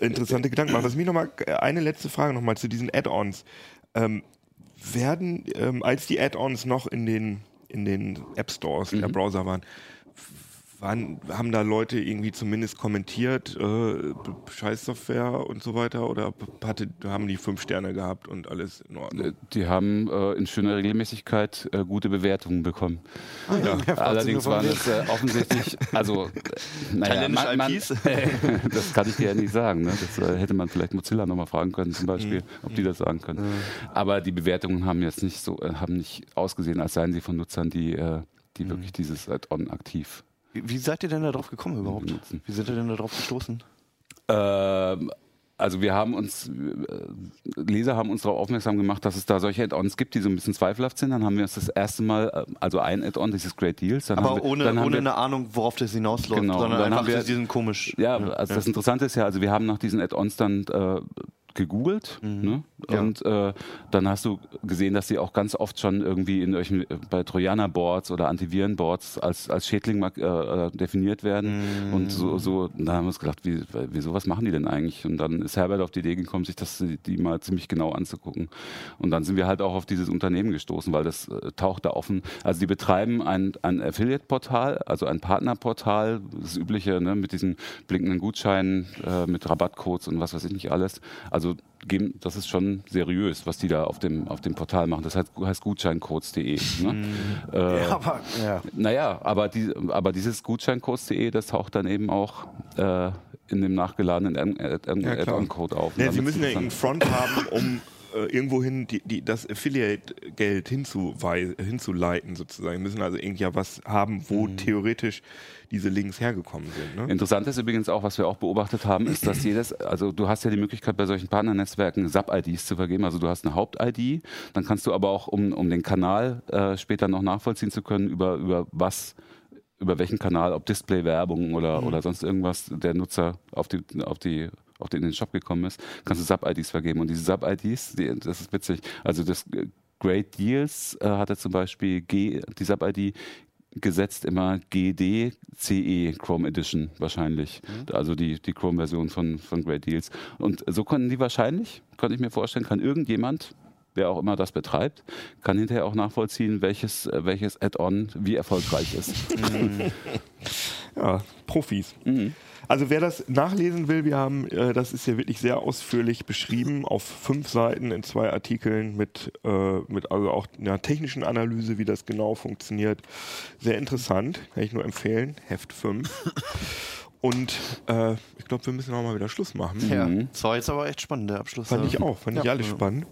interessante Gedanken machen. Was mich nochmal, eine letzte Frage nochmal zu diesen Add-ons. Ähm, werden, ähm, als die Add-ons noch in den, in den App Stores der Browser waren, waren, haben da Leute irgendwie zumindest kommentiert, äh, Scheißsoftware und so weiter? Oder hatte, haben die fünf Sterne gehabt und alles in Ordnung? Äh, Die haben äh, in schöner Regelmäßigkeit äh, gute Bewertungen bekommen. Ja. Allerdings waren das äh, offensichtlich, also äh, naja, man, man, das kann ich dir ja nicht sagen. Ne? Das äh, hätte man vielleicht Mozilla nochmal fragen können, zum Beispiel, ob die das sagen können. Aber die Bewertungen haben jetzt nicht so, äh, haben nicht ausgesehen, als seien sie von Nutzern, die, äh, die wirklich dieses Add-on aktiv Wie, seid ihr denn da drauf gekommen überhaupt? benutzen. Wie seid ihr denn da drauf gestoßen? Ähm, also wir haben uns, äh, Leser haben uns darauf aufmerksam gemacht, dass es da solche Add-ons gibt, die so ein bisschen zweifelhaft sind. Dann haben wir uns das erste Mal, äh, also ein Add-on, dieses Great Deals. Dann Aber wir, ohne, dann ohne wir, eine Ahnung, worauf das hinausläuft, Genau, sondern dann einfach, haben wir- die sind komisch. Ja, also das Interessante ist ja, also wir haben nach diesen Add-ons dann äh, gegoogelt ne? Ja. und äh, dann hast du gesehen, dass sie auch ganz oft schon irgendwie in irgendwelchen, äh, bei Trojaner-Boards oder Antiviren-Boards als, als Schädling äh, äh, definiert werden und so, so, da haben wir uns gedacht, wie, wieso, was machen die denn eigentlich? Und dann ist Herbert auf die Idee gekommen, sich das die mal ziemlich genau anzugucken und dann sind wir halt auch auf dieses Unternehmen gestoßen, weil das äh, taucht da offen, also die betreiben ein, ein Affiliate-Portal, also ein Partnerportal, das übliche ne, mit diesen blinkenden Gutscheinen, äh, mit Rabattcodes und was weiß ich nicht alles. Also geben, das ist schon seriös, was die da auf dem, auf dem Portal machen. Das heißt, heißt gutscheincodes.de. Ne? Äh, Aber, ja. naja, aber, die, aber dieses gutscheincodes.de, das taucht dann eben auch äh, in dem nachgeladenen Ja. Add-on-Code auf. Ja, Und sie müssen ja irgendeinen Front haben, um äh, irgendwohin die, die, das Affiliate-Geld hinzuleiten, sozusagen. Sie müssen also irgendwie ja was haben, wo theoretisch diese Links hergekommen sind. Ne? Interessant ist übrigens auch, was wir auch beobachtet haben, ist, dass jedes, also du hast ja die Möglichkeit bei solchen Partnernetzwerken Sub-IDs zu vergeben. Also du hast eine Haupt-ID, dann kannst du aber auch, um, um den Kanal äh, später noch nachvollziehen zu können, über, über was über welchen Kanal, ob Display-Werbung oder, oder sonst irgendwas der Nutzer auf die, auf die den in den Shop gekommen ist, kannst du Sub-IDs vergeben. Und diese Sub-IDs, die, das ist witzig. Also das äh, Great Deals äh, hatte zum Beispiel G, die Sub-ID gesetzt immer GD CE Chrome Edition wahrscheinlich. Also die, die Chrome-Version von, von Great Deals. Und so konnten die wahrscheinlich, könnte ich mir vorstellen, kann irgendjemand, wer auch immer das betreibt, kann hinterher auch nachvollziehen, welches, äh, welches Add-on wie erfolgreich ist. Ja, Profis. Also wer das nachlesen will, wir haben, äh, das ist ja wirklich sehr ausführlich beschrieben auf fünf Seiten in zwei Artikeln mit, äh, mit also auch einer technischen Analyse, wie das genau funktioniert. Sehr interessant, kann ich nur empfehlen. Heft 5. Und äh, ich glaube, wir müssen auch mal wieder Schluss machen. Ja. Das war jetzt aber echt spannend, der Abschluss. Fand ja. ich auch, fand ich alles spannend.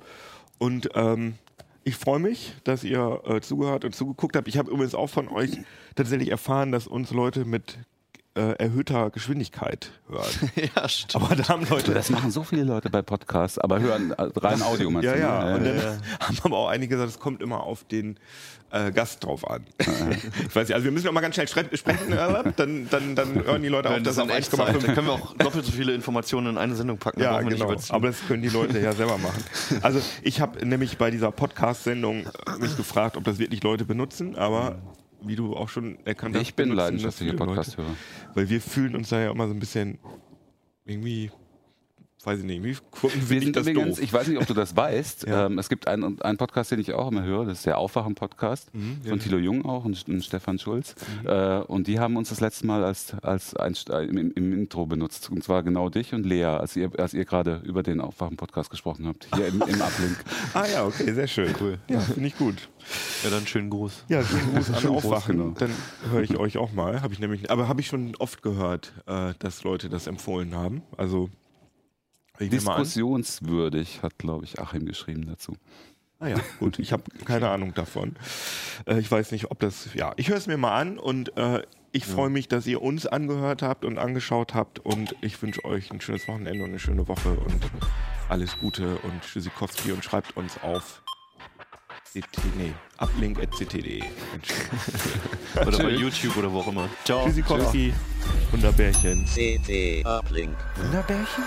Und ähm, ich freue mich, dass ihr äh, zugehört und zugeguckt habt. Ich habe übrigens auch von euch tatsächlich erfahren, dass uns Leute mit äh, erhöhter Geschwindigkeit hören. Ja, stimmt. Aber da haben Leute. Das machen so viele Leute bei Podcasts, aber hören äh, rein Audio meinst ja, du, ja. ne? Und dann haben aber auch einige gesagt, es kommt immer auf den äh, Gast drauf an. ich weiß nicht, also wir müssen noch mal ganz schnell spre- sprechen, äh, dann, dann, dann hören die Leute auf, dass das auf in Echtzeit, 1,5 dann können wir auch doppelt so viele Informationen in eine Sendung packen. Ja, genau. Aber das können die Leute ja selber machen. Also ich habe nämlich bei dieser Podcast-Sendung mich gefragt, ob das wirklich Leute benutzen, aber wie du auch schon erkannt hast, Ich bin leidenschaftlicher. Podcast-Hörer. Weil wir fühlen uns da ja immer so ein bisschen irgendwie, weiß ich nicht, wie gucken Wir wir sind nicht das übrigens, doof. ich weiß nicht, ob du das weißt, Ja. ähm, es gibt einen, einen Podcast, den ich auch immer höre, das ist der Aufwachen-Podcast Mhm, von Thilo Jung auch und, und Stefan Schulz. Äh, und die haben uns das letzte Mal als, als Einst- äh, im, im Intro benutzt. Und zwar genau dich und Lea, als ihr, als ihr gerade über den Aufwachen-Podcast gesprochen habt, hier im, im Uplink. Ah ja, okay, sehr schön. Cool. Ja, finde ich gut. ja, dann schönen Gruß. Ja, schönen Gruß an Schönen Gruß, Aufwachen. genau. Dann höre ich euch auch mal. Habe ich nämlich, aber habe ich schon oft gehört, äh, dass Leute das empfohlen haben. Also ich. Diskussionswürdig, hat, glaube ich, Achim geschrieben dazu. Ah ja, gut, ich habe keine Ahnung davon. Äh, ich weiß nicht, ob das. Ja, ich höre es mir mal an und äh, ich freue mich, dass ihr uns angehört habt und angeschaut habt und ich wünsche euch ein schönes Wochenende und eine schöne Woche und alles Gute und Tschüssikowski und schreibt uns auf CT, nee, uplink.ct.de. Oder bei YouTube oder wo auch immer. Ciao. Tschüssikowski, Wunderbärchen. CT Uplink. Wunderbärchen?